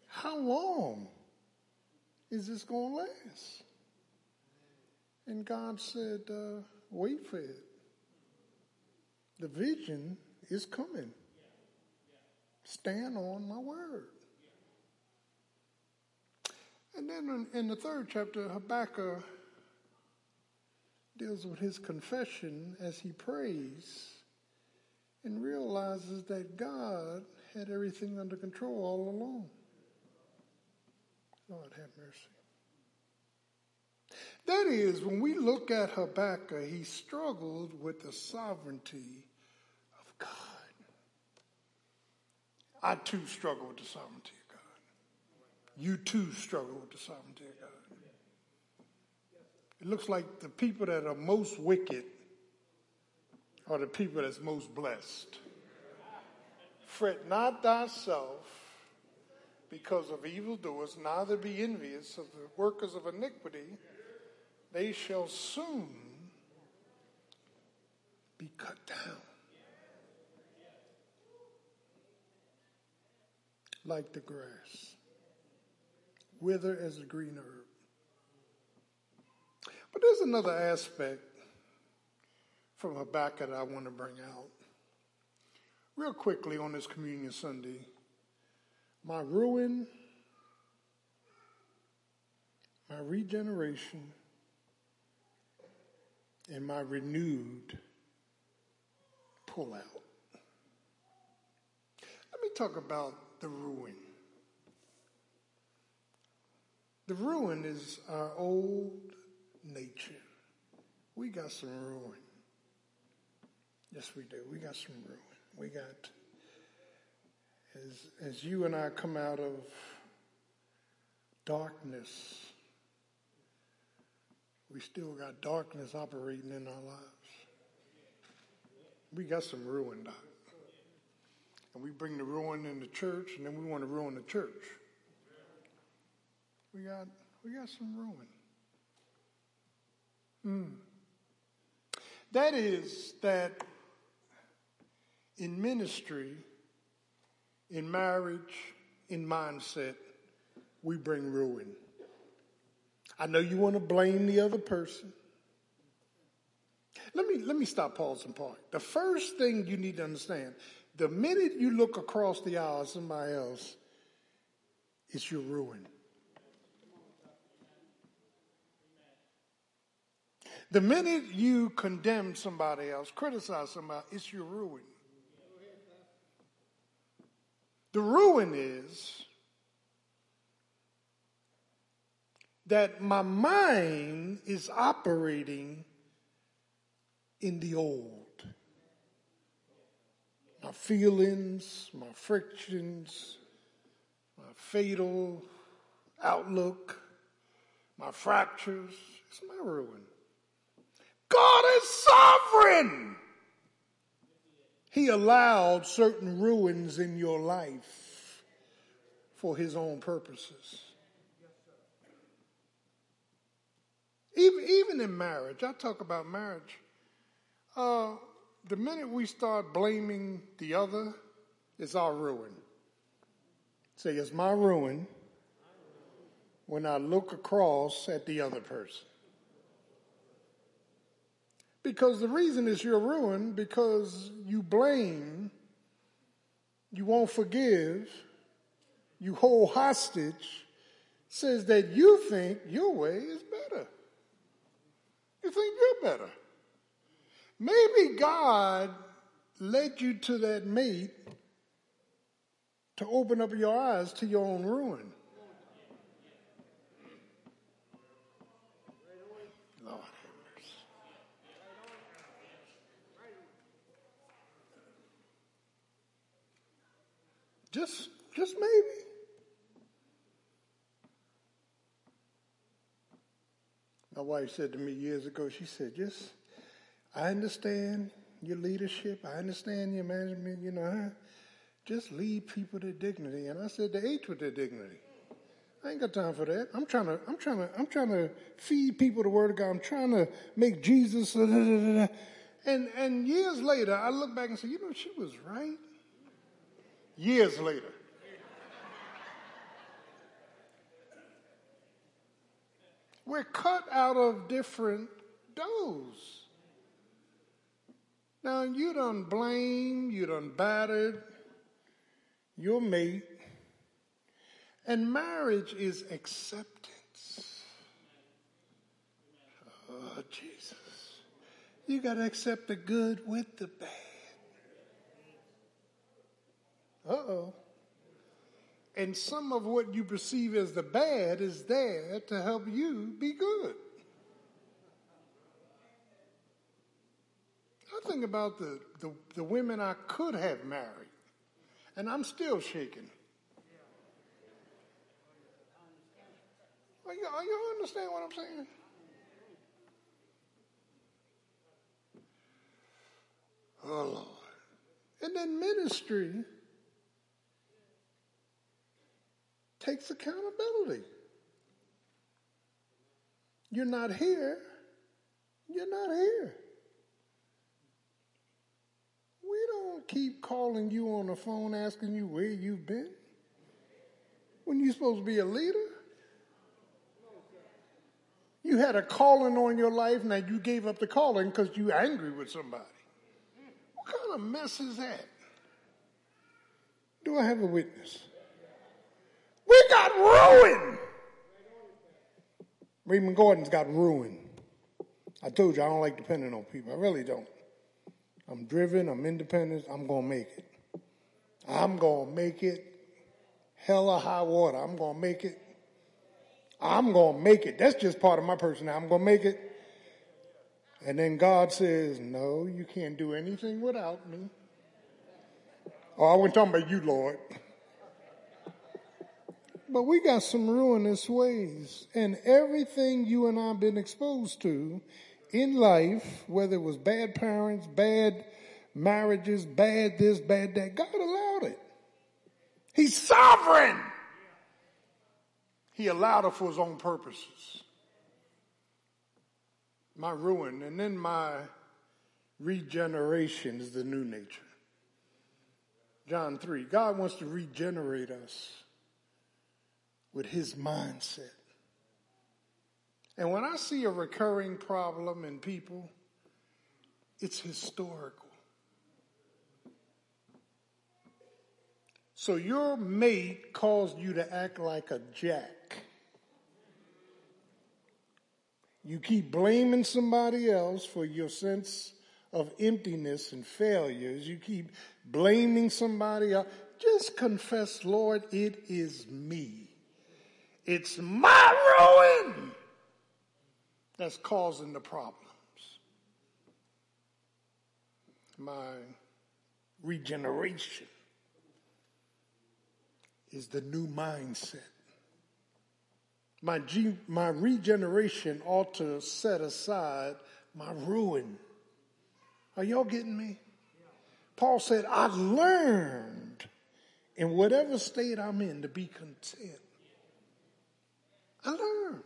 How long is this going to last? And God said, uh, wait for it. The vision is coming. Stand on my word. And then in, in the third chapter, Habakkuk deals with his confession as he prays and realizes that God had everything under control all along. Lord have mercy. That is, when we look at Habakkuk, he struggled with the sovereignty of God. I too struggle with the sovereignty of God. You too struggle with the sovereignty of God. It looks like the people that are most wicked are the people that's most blessed. Fret not thyself because of evildoers, neither be envious of the workers of iniquity. They shall soon be cut down. Like the grass, wither as a green herb. But there's another aspect from Habakkuk that I want to bring out. Real quickly on this Communion Sunday, my ruin, my regeneration, and my renewed pullout. Let me talk about the ruin. The ruin is our old nature. We got some ruin. Yes, we do. We got some ruin. We got, as, as you and I come out of darkness, we still got darkness operating in our lives. We got some ruin, Doc. And we bring the ruin in the church, and then we want to ruin the church. We got, we got some ruin. Mm. That is that in ministry, in marriage, in mindset, we bring ruin. I know you want to blame the other person. Let me, let me stop, pause, and park. The first thing you need to understand the minute you look across the aisle at somebody else, it's your ruin. The minute you condemn somebody else, criticize somebody, it's your ruin. The ruin is that my mind is operating in the old. My feelings, my frictions, my fatal outlook, my fractures, it's my ruin. God is sovereign. He allowed certain ruins in your life for his own purposes. Even, even in marriage, I talk about marriage. Uh, the minute we start blaming the other, it's our ruin. Say, it's my ruin when I look across at the other person. Because the reason is you're ruined because you blame, you won't forgive, you hold hostage, says that you think your way is better. You think you're better. Maybe God led you to that mate to open up your eyes to your own ruin. Just, just maybe. My wife said to me years ago, she said, just, I understand your leadership. I understand your management, you know, just lead people to dignity. And I said, to H with their dignity. I ain't got time for that. I'm trying to, I'm trying to, I'm trying to feed people the word of God. I'm trying to make Jesus. Da, da, da, and, and years later, I look back and say, you know, she was right years later. We're cut out of different doughs. Now, you done blame, you done battered your mate, and marriage is acceptance. Oh, Jesus. You got to accept the good with the bad. Uh oh. And some of what you perceive as the bad is there to help you be good. I think about the, the, the women I could have married, and I'm still shaking. Are you, are you understand what I'm saying? Oh, Lord. And then ministry takes accountability. You're not here. You're not here. We don't keep calling you on the phone asking you where you've been when you're supposed to be a leader. You had a calling on your life, now you gave up the calling because you're angry with somebody. What kind of mess is that? Do I have a witness? We got ruined. Raymond Gordon's got ruined. I told you I don't like depending on people. I really don't. I'm driven, I'm independent, I'm going to make it. I'm going to make it. Hell or high water, I'm going to make it. I'm going to make it. That's just part of my personality. I'm going to make it. And then God says, No, you can't do anything without me. Oh, I wasn't talking about you, Lord. But we got some ruinous ways. And everything you and I have been exposed to in life, whether it was bad parents, bad marriages, bad this, bad that, God allowed it. He's sovereign. He allowed it for his own purposes. My ruin, and then my regeneration is the new nature. John 3. God wants to regenerate us with his mindset. And when I see a recurring problem in people, it's historical. So your mate caused you to act like a jack. You keep blaming somebody else for your sense of emptiness and failures. You keep blaming somebody else. Just confess, Lord, it is me. It's my ruin that's causing the problems. My regeneration is the new mindset. My, G, my regeneration ought to set aside my ruin. Are y'all getting me? Paul said, I learned in whatever state I'm in to be content. I learned.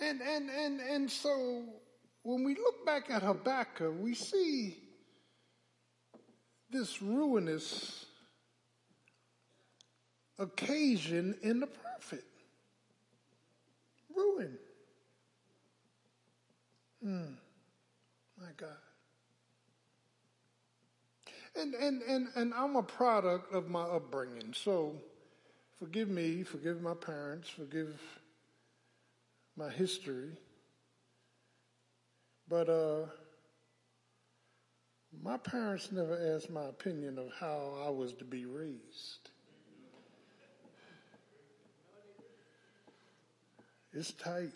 And, and, and, and so when we look back at Habakkuk, we see this ruinous occasion in the prophet. Ruin. Hmm. My God. And, and, and, and I'm a product of my upbringing. So forgive me, forgive my parents, forgive my history. But uh, my parents never asked my opinion of how I was to be raised. It's tight.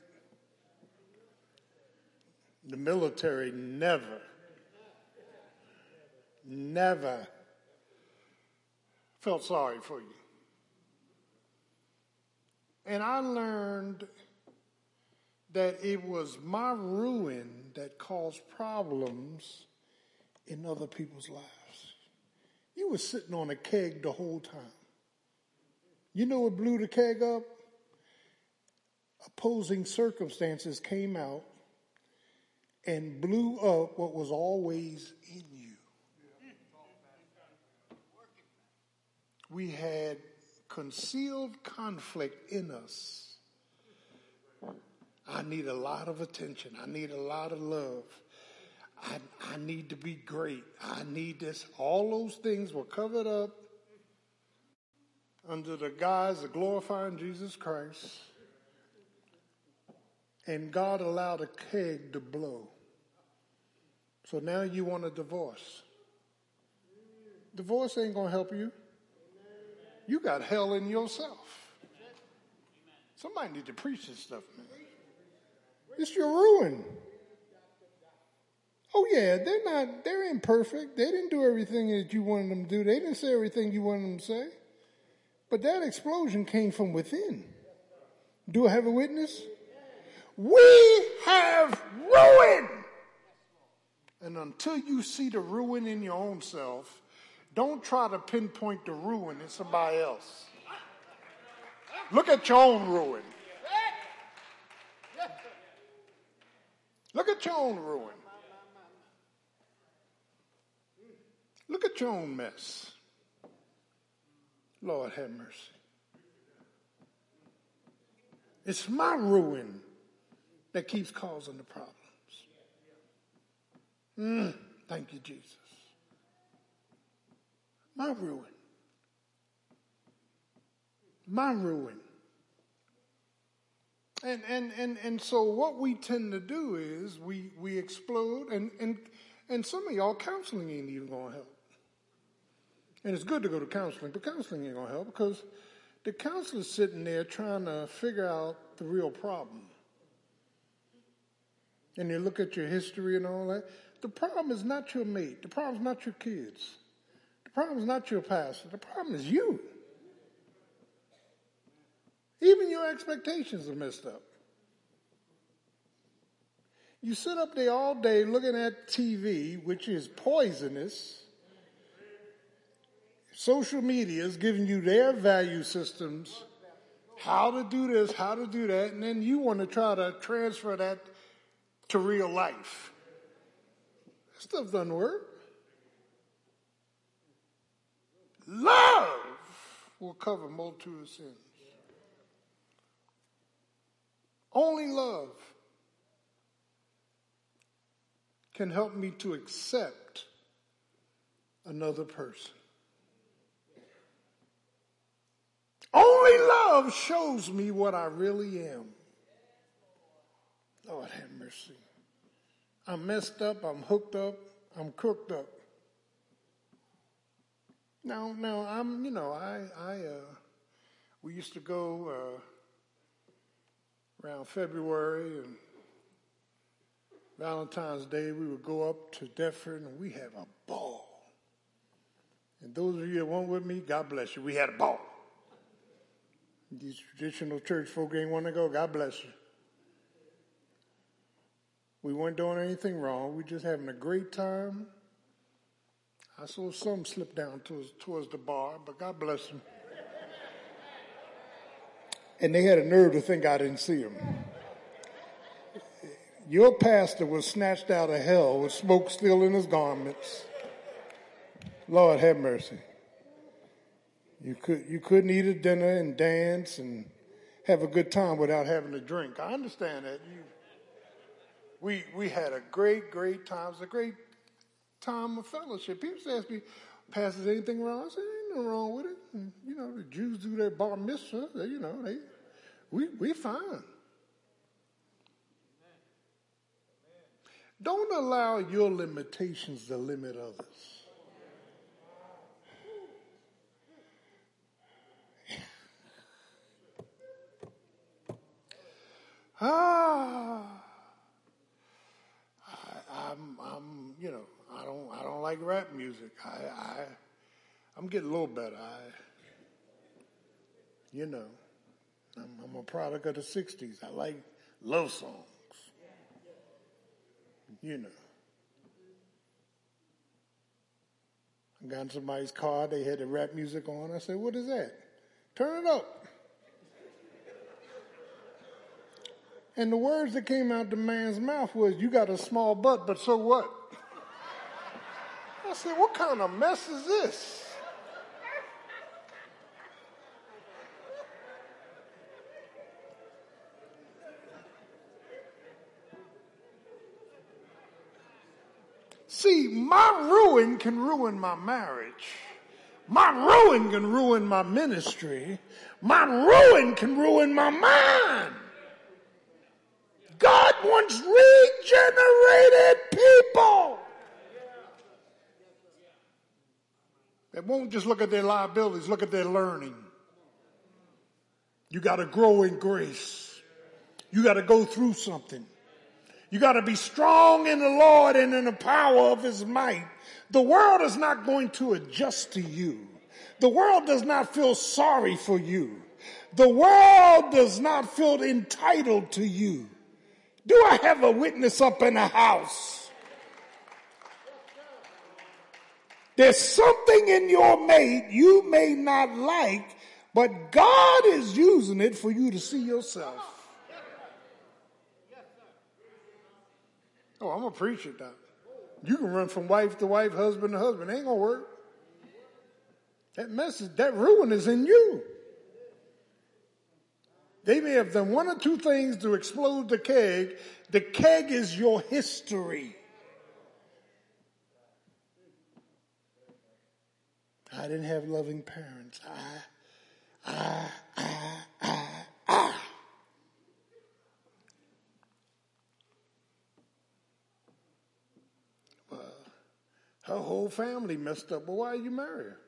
The military never, never felt sorry for you. And I learned that it was my ruin that caused problems in other people's lives. You were sitting on a keg the whole time. You know what blew the keg up? Opposing circumstances came out and blew up what was always in you. We had concealed conflict in us I need a lot of attention. I need a lot of love. I, I need to be great. I need this. All those things were covered up under the guise of glorifying Jesus Christ. And God allowed a keg to blow. So now you want a divorce. Divorce ain't going to help you. You got hell in yourself. Somebody need to preach this stuff, man. It's your ruin. Oh yeah, they're not, they're imperfect. They didn't do everything that you wanted them to do. They didn't say everything you wanted them to say. But that explosion came from within. Do I have a witness? We have ruin. And until you see the ruin in your own self, don't try to pinpoint the ruin in somebody else. Look at your own ruin. Look at your own ruin. Look at your own mess. Lord have mercy. It's my ruin that keeps causing the problems. Mm, thank you, Jesus. My ruin. My ruin. And, and, and, and so what we tend to do is we, we explode, and, and, and some of y'all counseling ain't even going to help. And it's good to go to counseling, but counseling ain't going to help because the counselor's sitting there trying to figure out the real problem. And you look at your history and all that. The problem is not your mate. The problem is not your kids. Problem is not your pastor. The problem is you. Even your expectations are messed up. You sit up there all day looking at TV, which is poisonous. Social media is giving you their value systems, how to do this, how to do that, and then you want to try to transfer that to real life. That stuff doesn't work. Love will cover multitude of sins. Only love can help me to accept another person. Only love shows me what I really am. Lord have mercy. I'm messed up, I'm hooked up, I'm cooked up. Now, no, I'm, you know, I, I, uh, we used to go uh, around February and Valentine's Day. We would go up to Deptford and we have a ball. And those of you that went with me, God bless you. We had a ball. These traditional church folk ain't want to go. God bless you. We weren't doing anything wrong. We just having a great time. I saw some slip down towards, towards the bar, but God bless them. And they had a nerve to think I didn't see them. Your pastor was snatched out of hell with smoke still in his garments. Lord have mercy. You could you couldn't eat a dinner and dance and have a good time without having a drink. I understand that. You, we we had a great great time. It was a great time of fellowship. People ask me, "Pastor, is anything wrong?" I said, "Ain't nothing wrong with it." And, you know, the Jews do their bar mitzvah. They, you know, they we we fine. Don't allow your limitations to limit others. Ah, I, I'm, I'm, you know, I don't, I don't like rap music. I, I, I'm getting a little better. I, you know, I'm, I'm a product of the '60s. I like love songs. You know. I got in somebody's car. They had the rap music on. I said, "What is that? Turn it up." And the words that came out the man's mouth was, You got a small butt, but so what? I said, What kind of mess is this? See, my ruin can ruin my marriage. My ruin can ruin my ministry. My ruin can ruin my mind. God wants regenerated people. They won't just look at their liabilities, look at their learning. You got to grow in grace. You got to go through something. You got to be strong in the Lord and in the power of his might. The world is not going to adjust to you. The world does not feel sorry for you. The world does not feel entitled to you. Do I have a witness up in the house? There's something in your mate you may not like, but God is using it for you to see yourself. Oh, I'm going to preach it, Doc. You can run from wife to wife, husband to husband. It ain't going to work. That message, that ruin is in you. They may have done one or two things to explode the keg. The keg is your history. I didn't have loving parents. I, I, I, I, I. Uh, her whole family messed up. Well, why you marry her?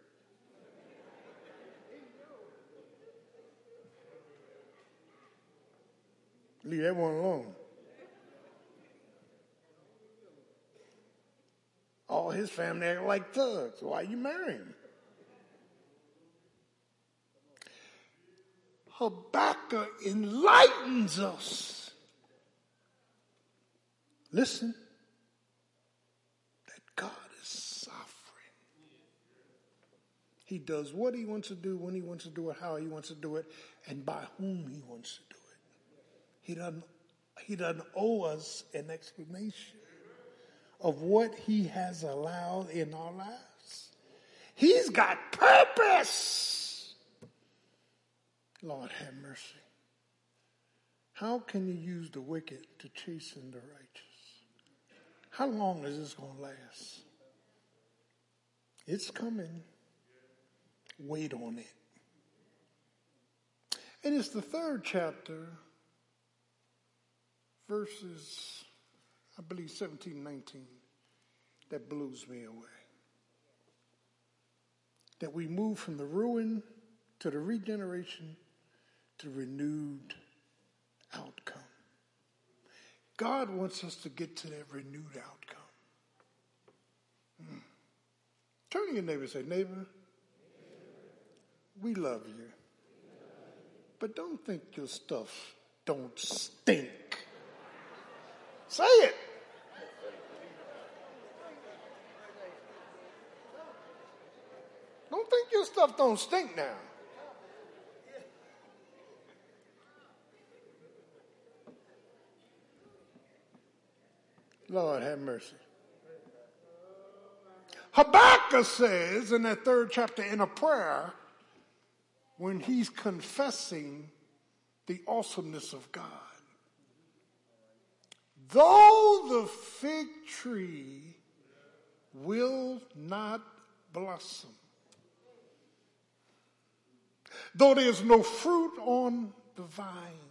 Leave that one alone. All his family act like thugs. Why you marrying Habakkuk enlightens us. Listen, that God is sovereign. He does what he wants to do, when he wants to do it, how he wants to do it, and by whom he wants to do it. He doesn't, he doesn't owe us an explanation of what he has allowed in our lives. He's got purpose. Lord have mercy. How can you use the wicked to chasten the righteous? How long is this going to last? It's coming. Wait on it. And it's the third chapter verses, I believe 17, 19, that blows me away. That we move from the ruin to the regeneration to renewed outcome. God wants us to get to that renewed outcome. Mm. Turn to your neighbor and say, Neighbor, we love you. But don't think your stuff don't stink. Say it. Don't think your stuff don't stink now. Lord have mercy. Habakkuk says in that third chapter in a prayer, when he's confessing the awesomeness of God, Though the fig tree will not blossom, though there's no fruit on the vines,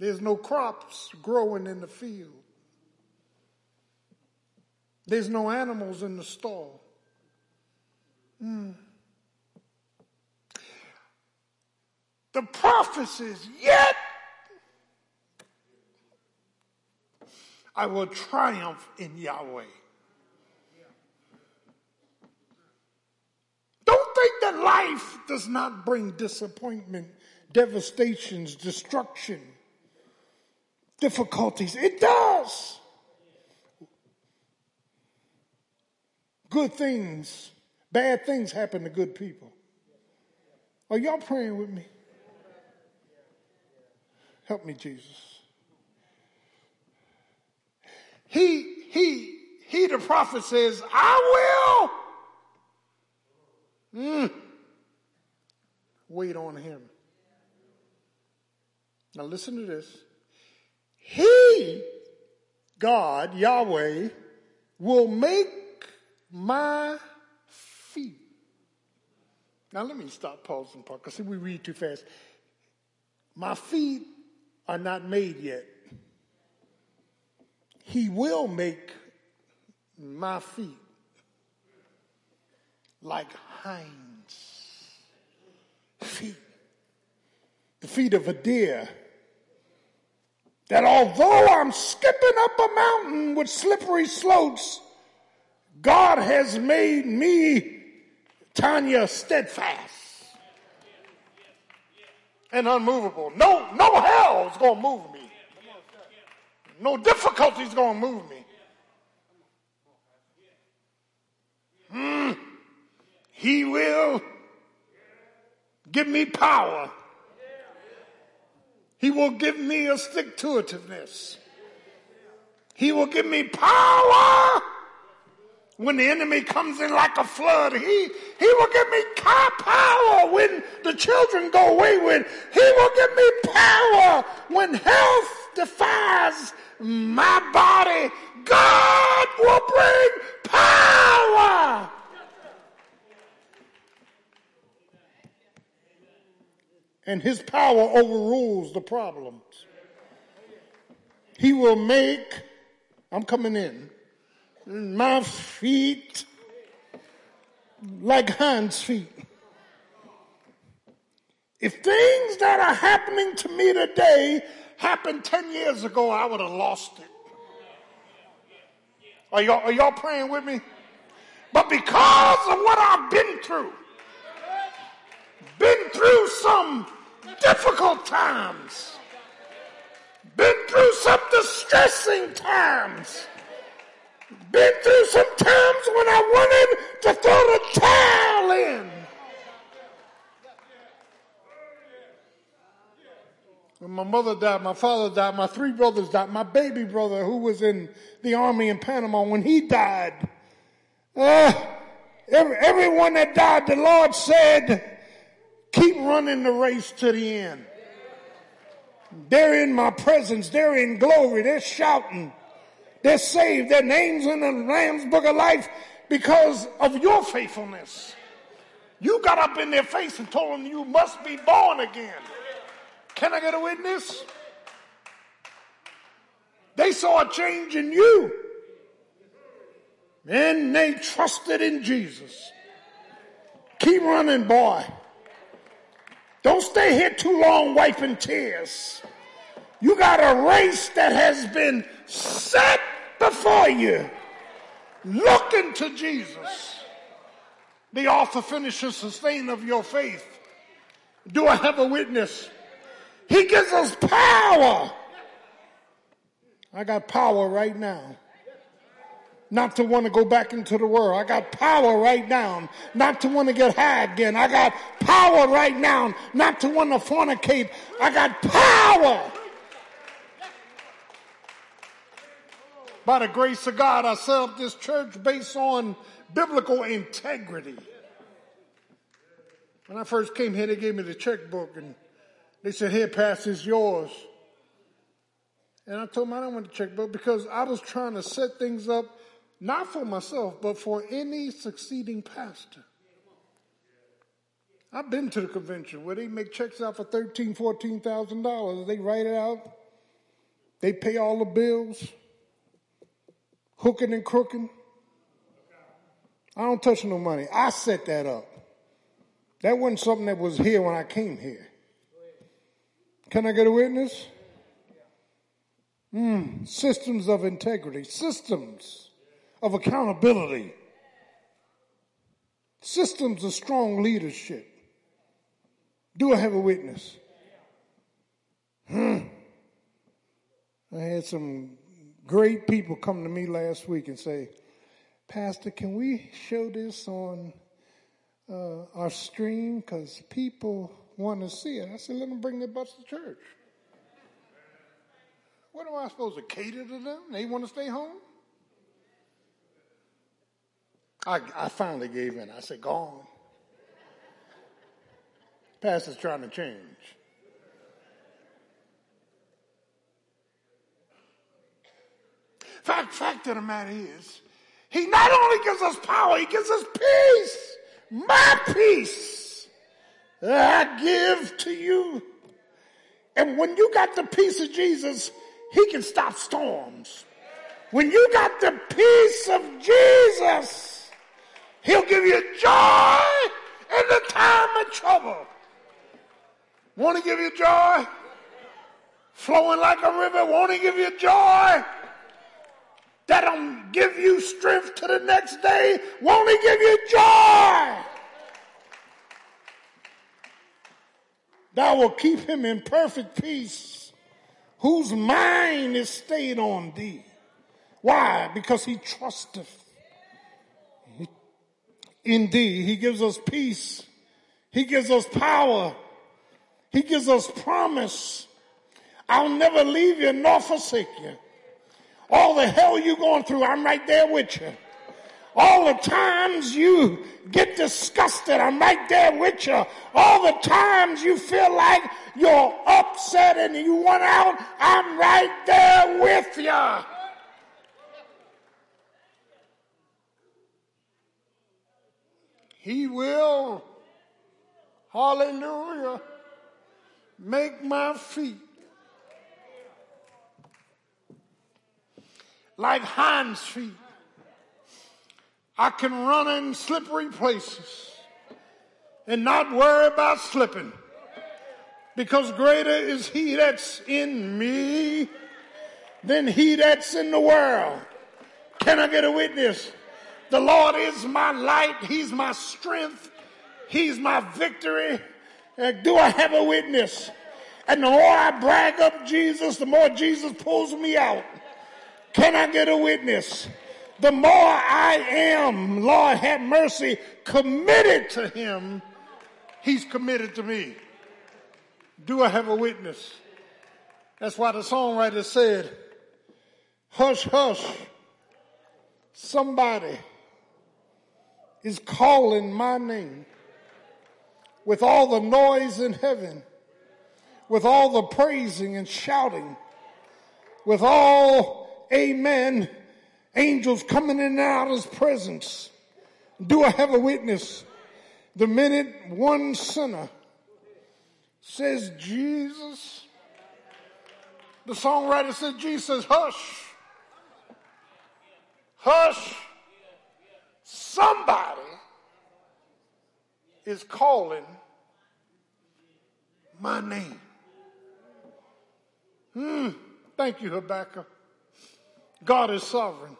there's no crops growing in the field, there's no animals in the stall. Mm. The prophecies, yet I will triumph in Yahweh. Don't think that life does not bring disappointment, devastations, destruction, difficulties. It does. Good things, bad things happen to good people. Are y'all praying with me? Help me, Jesus. He, he, he, the prophet says, I will. Mm. Wait on him. Now listen to this. He God, Yahweh, will make my feet. Now let me stop pausing part because we read too fast. My feet are not made yet. He will make my feet like hinds feet, the feet of a deer. That although I'm skipping up a mountain with slippery slopes, God has made me, Tanya, steadfast and unmovable. No, no hell is going to move me. No difficulty is going to move me. Hmm. He will give me power. He will give me a stick to itiveness. He will give me power when the enemy comes in like a flood. He, he will give me power when the children go away. wayward. He will give me power when health defies my body. God will bring power. And his power overrules the problems. He will make, I'm coming in, my feet like hinds feet. If things that are happening to me today happened 10 years ago, I would have lost it. Are y'all, are y'all praying with me? But because of what I've been through, been through some difficult times, been through some distressing times, been through some times when I wanted to throw the towel in. When my mother died, my father died, my three brothers died, my baby brother who was in the army in Panama, when he died, uh, every, everyone that died, the Lord said, keep running the race to the end. They're in my presence. They're in glory. They're shouting. They're saved. Their names in the Lamb's Book of Life because of your faithfulness. You got up in their face and told them you must be born again. Can I get a witness? They saw a change in you. And they trusted in Jesus. Keep running, boy. Don't stay here too long wiping tears. You got a race that has been set before you. Look into Jesus, the author, finisher, sustainer of your faith. Do I have a witness? He gives us power. I got power right now. Not to want to go back into the world. I got power right now not to want to get high again. I got power right now not to want to fornicate. I got power By the grace of God, I set up this church based on biblical integrity. When I first came here, they gave me the checkbook and they said, Here, pass is yours. And I told them I don't want the checkbook because I was trying to set things up not for myself, but for any succeeding pastor. I've been to the convention where they make checks out for thirteen, fourteen thousand dollars. They write it out. They pay all the bills hooking and crooking. I don't touch no money. I set that up. That wasn't something that was here when I came here. Can I get a witness? Mm, systems of integrity, systems of accountability, systems of strong leadership. Do I have a witness? Hmm. I had some great people come to me last week and say, Pastor, can we show this on uh, our stream? Because people want to see it. I said, let them bring the bus to church. What am I supposed to cater to them? They want to stay home? I, I finally gave in. I said, go on. Pastor's trying to change. Fact, fact of the matter is, he not only gives us power, he gives us peace. My peace I give to you. And when you got the peace of Jesus, he can stop storms. When you got the peace of Jesus, he'll give you joy in the time of trouble. Want to give you joy? Flowing like a river, want to give you joy? That'll give you strength to the next day. Won't he give you joy? Thou will keep him in perfect peace, whose mind is stayed on thee. Why? Because he trusteth in thee. He gives us peace. He gives us power. He gives us promise. I'll never leave you nor forsake you. All the hell you're going through, I'm right there with you. All the times you get disgusted, I'm right there with you. All the times you feel like you're upset and you want out, I'm right there with you. He will, hallelujah, make my feet like hinds feet. I can run in slippery places and not worry about slipping because greater is he that's in me than he that's in the world. Can I get a witness? The Lord is my light. He's my strength. He's my victory. Uh, do I have a witness? And the more I brag up Jesus, the more Jesus pulls me out. Can I get a witness? The more I am, Lord have mercy, committed to him, he's committed to me. Do I have a witness? That's why the songwriter said, hush, hush, somebody is calling my name with all the noise in heaven, with all the praising and shouting, with all amen, angels coming in and out of his presence. Do I have a witness? The minute one sinner says, Jesus, the songwriter said, Jesus, hush, hush, somebody is calling my name. Hmm. Thank you, Habakkuk. God is sovereign.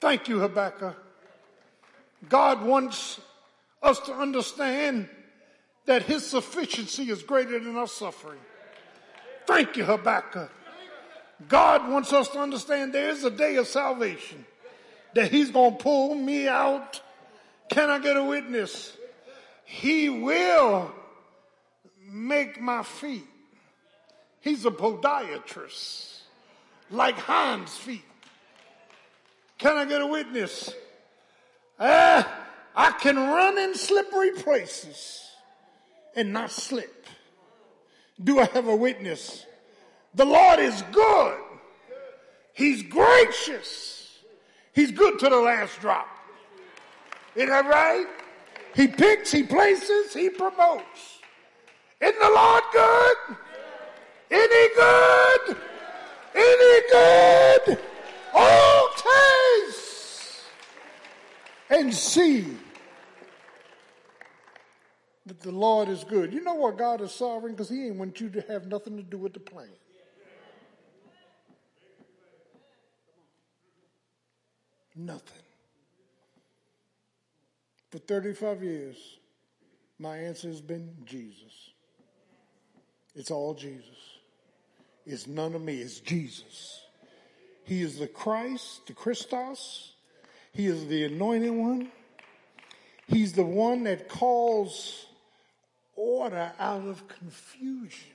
Thank you, Habakkuk. God wants us to understand that his sufficiency is greater than our suffering. Thank you, Habakkuk. God wants us to understand there is a day of salvation that he's going to pull me out. Can I get a witness? He will make my feet. He's a podiatrist like hinds feet. Can I get a witness? Uh, I can run in slippery places and not slip. Do I have a witness? The Lord is good. He's gracious. He's good to the last drop. Isn't that right? He picks, he places, he promotes. Isn't the Lord good? He good? any good? Oh, taste and see that the Lord is good. You know what God is sovereign? Because He ain't want you to have nothing to do with the plan. Nothing. For 35 years, my answer has been Jesus. It's all Jesus. It's none of me, it's Jesus. He is the Christ, the Christos. He is the anointed one. He's the one that calls order out of confusion.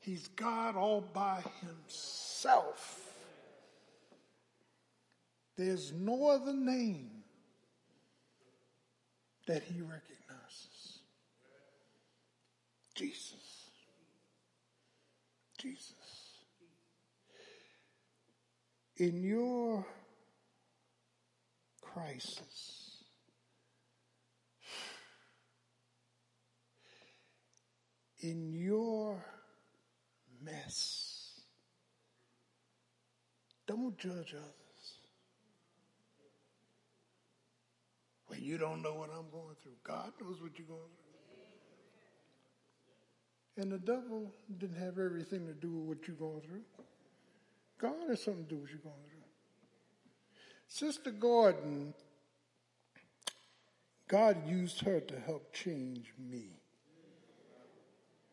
He's God all by himself. There's no other name that he recognizes. Jesus. Jesus. in your crisis, in your mess, don't judge others. Well, you don't know what I'm going through. God knows what you're going through. And the devil didn't have everything to do with what you're going through. God has something to do with what you're going through. Sister Gordon, God used her to help change me.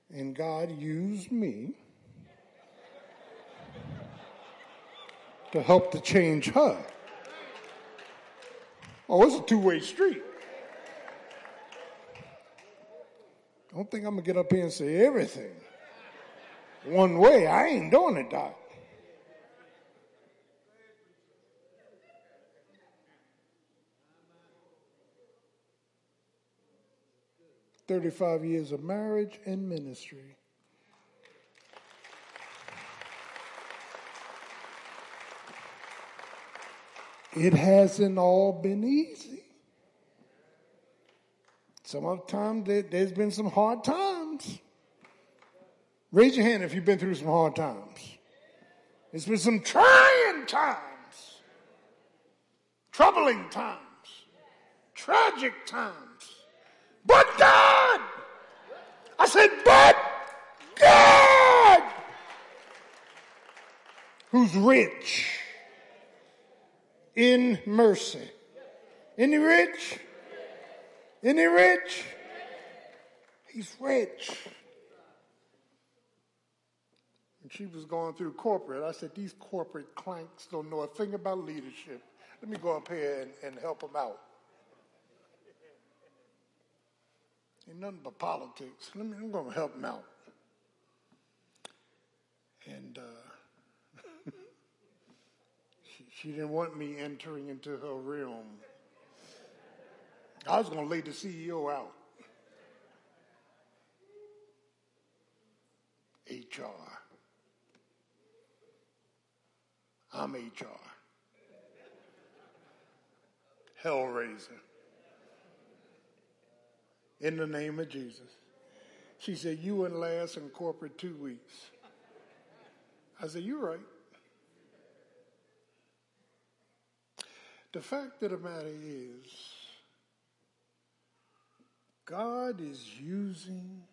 And God used me to help to change her. Oh, it's a two way street. I Don't think I'm going to get up here and say everything. One way, I ain't doing it, Doc. 35 years of marriage and ministry. It hasn't all been easy. Some of the time there, there's been some hard times. Raise your hand if you've been through some hard times. It's been some trying times, troubling times, tragic times. But God! I said, but God! Who's rich in mercy. He rich? He rich? He's rich. And she was going through corporate. I said, These corporate clanks don't know a thing about leadership. Let me go up here and, and help them out. Ain't nothing but politics. Let me, I'm going to help them out. And uh, she, didn't want me entering into her realm. I was going to lay the CEO out. HR. I'm HR. Hellraiser in the name of Jesus. She said, You wouldn't last in corporate two weeks. I said, You're right. The fact of the matter is, God is using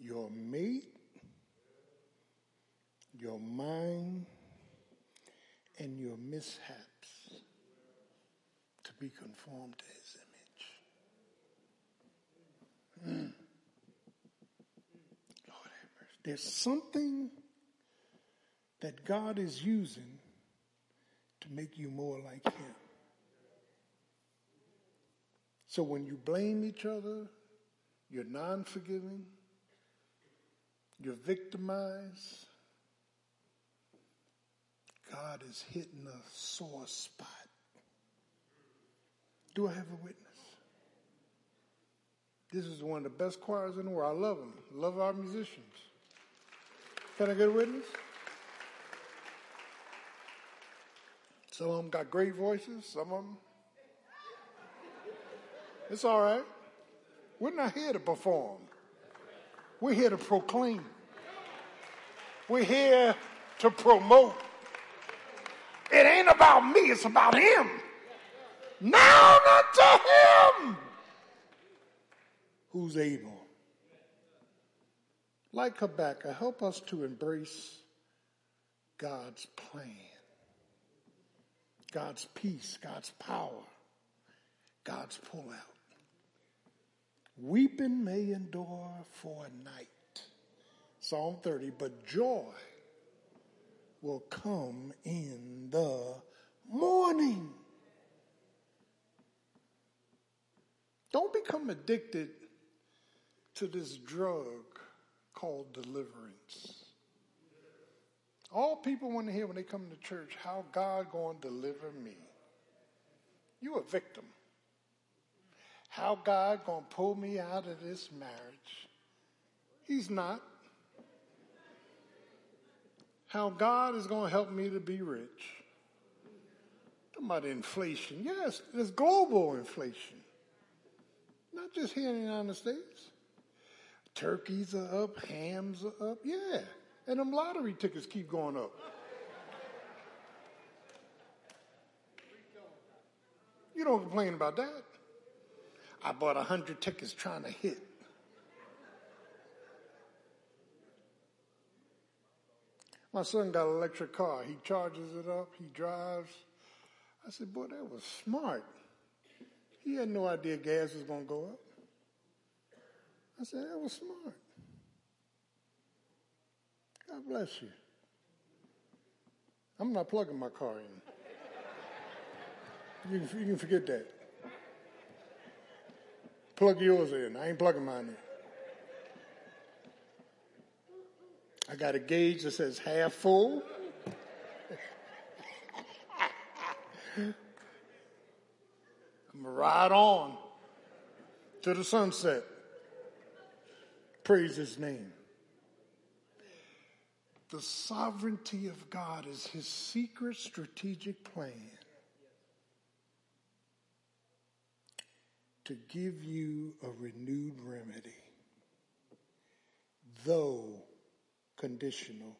your mate, your mind, and your mishaps to be conformed to His image. Mm. Lord have mercy. There's something that God is using to make you more like Him. So when you blame each other, you're non forgiving, you're victimized, God is hitting a sore spot. Do I have a witness? This is one of the best choirs in the world. I love them. Love our musicians. Can I get a witness? Some of them got great voices. Some of them it's all right. We're not here to perform. We're here to proclaim. We're here to promote. It ain't about me, it's about him. Now unto him who's able. Like Habakkuk, help us to embrace God's plan, God's peace, God's power, God's pullout. Weeping may endure for a night. Psalm 30, but joy will come in the morning. Don't become addicted to this drug called deliverance. All people want to hear when they come to church, how God going to deliver me. You a victim how God going to pull me out of this marriage. He's not. How God is going to help me to be rich. Talking about inflation. Yes, there's global inflation. Not just here in the United States. Turkeys are up, hams are up. Yeah. And them lottery tickets keep going up. You don't complain about that. I bought a hundred tickets trying to hit. My son got an electric car. He charges it up. He drives. I said, boy, that was smart. He had no idea gas was going to go up. I said, that was smart. God bless you. I'm not plugging my car in. You can, you can forget that. Plug yours in. I ain't plugging mine in. I got a gauge that says half full. I'm going to ride on to the sunset. Praise his name. The sovereignty of God is his secret strategic plan to give you a renewed remedy, though conditional.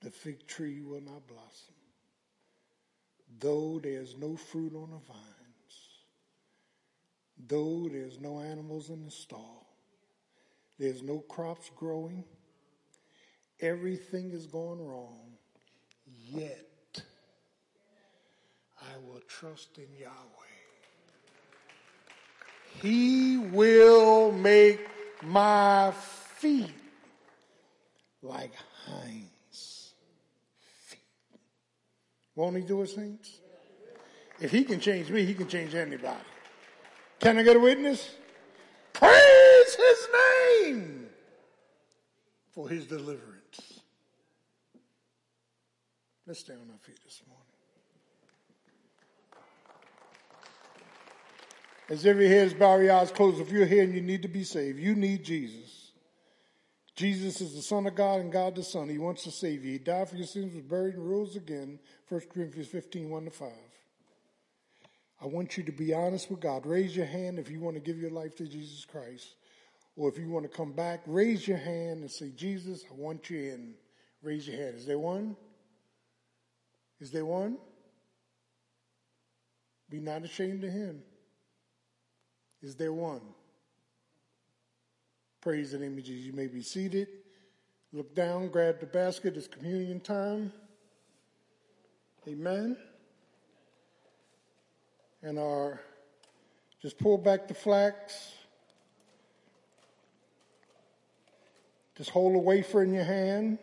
The fig tree will not blossom, though there's no fruit on the vines, though there's no animals in the stall, there's no crops growing, everything is going wrong, yet I will trust in Yahweh. He will make my feet like hinds feet. Won't he do it, saints? If he can change me, he can change anybody. Can I get a witness? Praise his name for his deliverance. Let's stay on our feet this morning. As every head is bowed, eyes closed, if you're here and you need to be saved, you need Jesus. Jesus is the Son of God and God the Son. He wants to save you. He died for your sins, was buried, and rose again. 1 Corinthians 15, 1 to 5. I want you to be honest with God. Raise your hand if you want to give your life to Jesus Christ. Or if you want to come back, raise your hand and say, Jesus, I want you in. Raise your hand. Is there one? Is there one? Be not ashamed of him. Is there one? Praise the name of Jesus. You may be seated. Look down, grab the basket. It's communion time. Amen. And our, just pull back the flax. Just hold a wafer in your hand.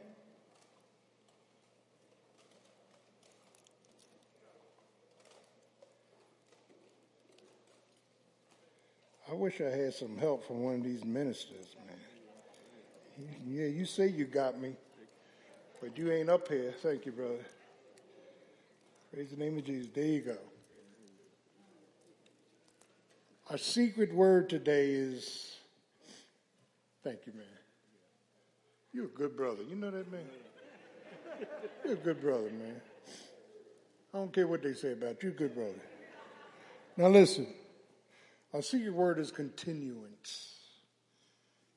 Wish I had some help from one of these ministers, man. Yeah, you say you got me, but you ain't up here. Thank you, brother. Praise the name of Jesus. There you go. Our secret word today is thank you, man. You're a good brother. You know that, man? You're a good brother, man. I don't care what they say about you, good brother. Now listen. Our secret word is continuance.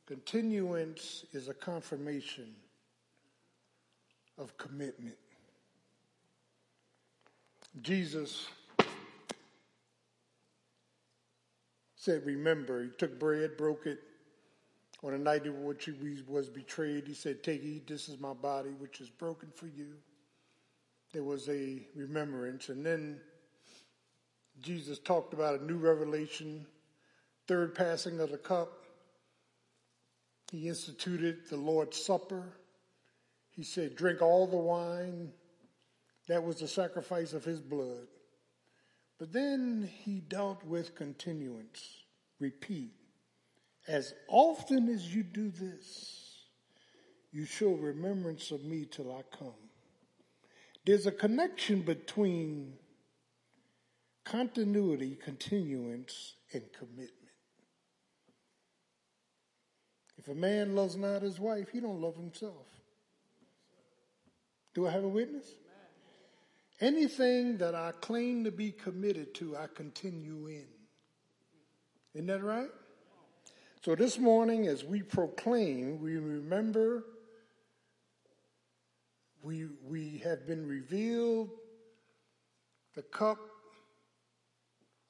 Continuance is a confirmation of commitment. Jesus said, Remember, he took bread, broke it. On the night in which he was betrayed, he said, Take, eat, this is my body, which is broken for you. There was a remembrance. And then Jesus talked about a new revelation, third passing of the cup. He instituted the Lord's Supper. He said, Drink all the wine. That was the sacrifice of his blood. But then he dealt with continuance, repeat. As often as you do this, you show remembrance of me till I come. There's a connection between continuity, continuance, and commitment. If a man loves not his wife, he don't love himself. Do I have a witness? Anything that I claim to be committed to, I continue in. Isn't that right? So this morning, as we proclaim, we remember we, we have been revealed the cup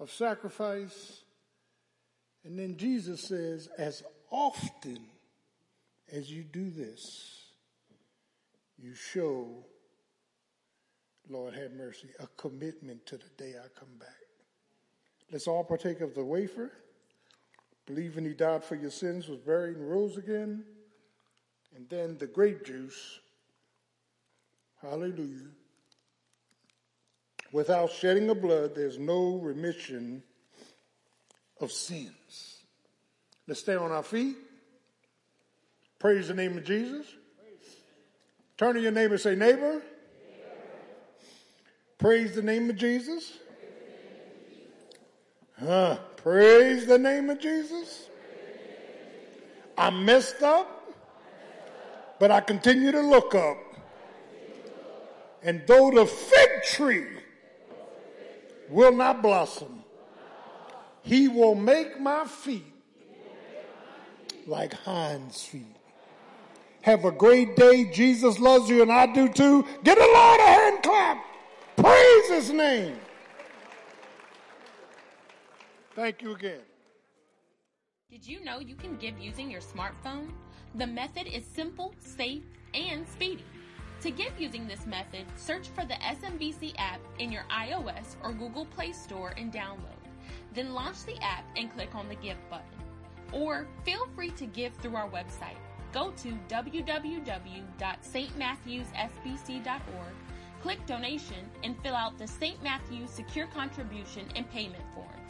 of sacrifice. And then Jesus says, as often as you do this, you show, Lord have mercy, a commitment to the day I come back. Let's all partake of the wafer, believing he died for your sins, was buried, and rose again. And then the grape juice. Hallelujah. Without shedding of blood, there's no remission of sins. Let's stay on our feet. Praise the name of Jesus. Turn to your neighbor and say, neighbor. Praise the name of Jesus. Huh. Praise the name of Jesus. I messed up, but I continue to look up. And though the fig tree will not blossom, he will make my feet like hinds feet. Have a great day. Jesus loves you and I do too. Get a Lord a hand clap. Praise his name. Thank you again. Did you know you can give using your smartphone? The method is simple, safe, and speedy. To give using this method, search for the SMBC app in your iOS or Google Play Store and download. Then launch the app and click on the Give button. Or feel free to give through our website. Go to www.stmatthewsbc.org, click donation, and fill out the St. Matthews Secure Contribution and Payment form.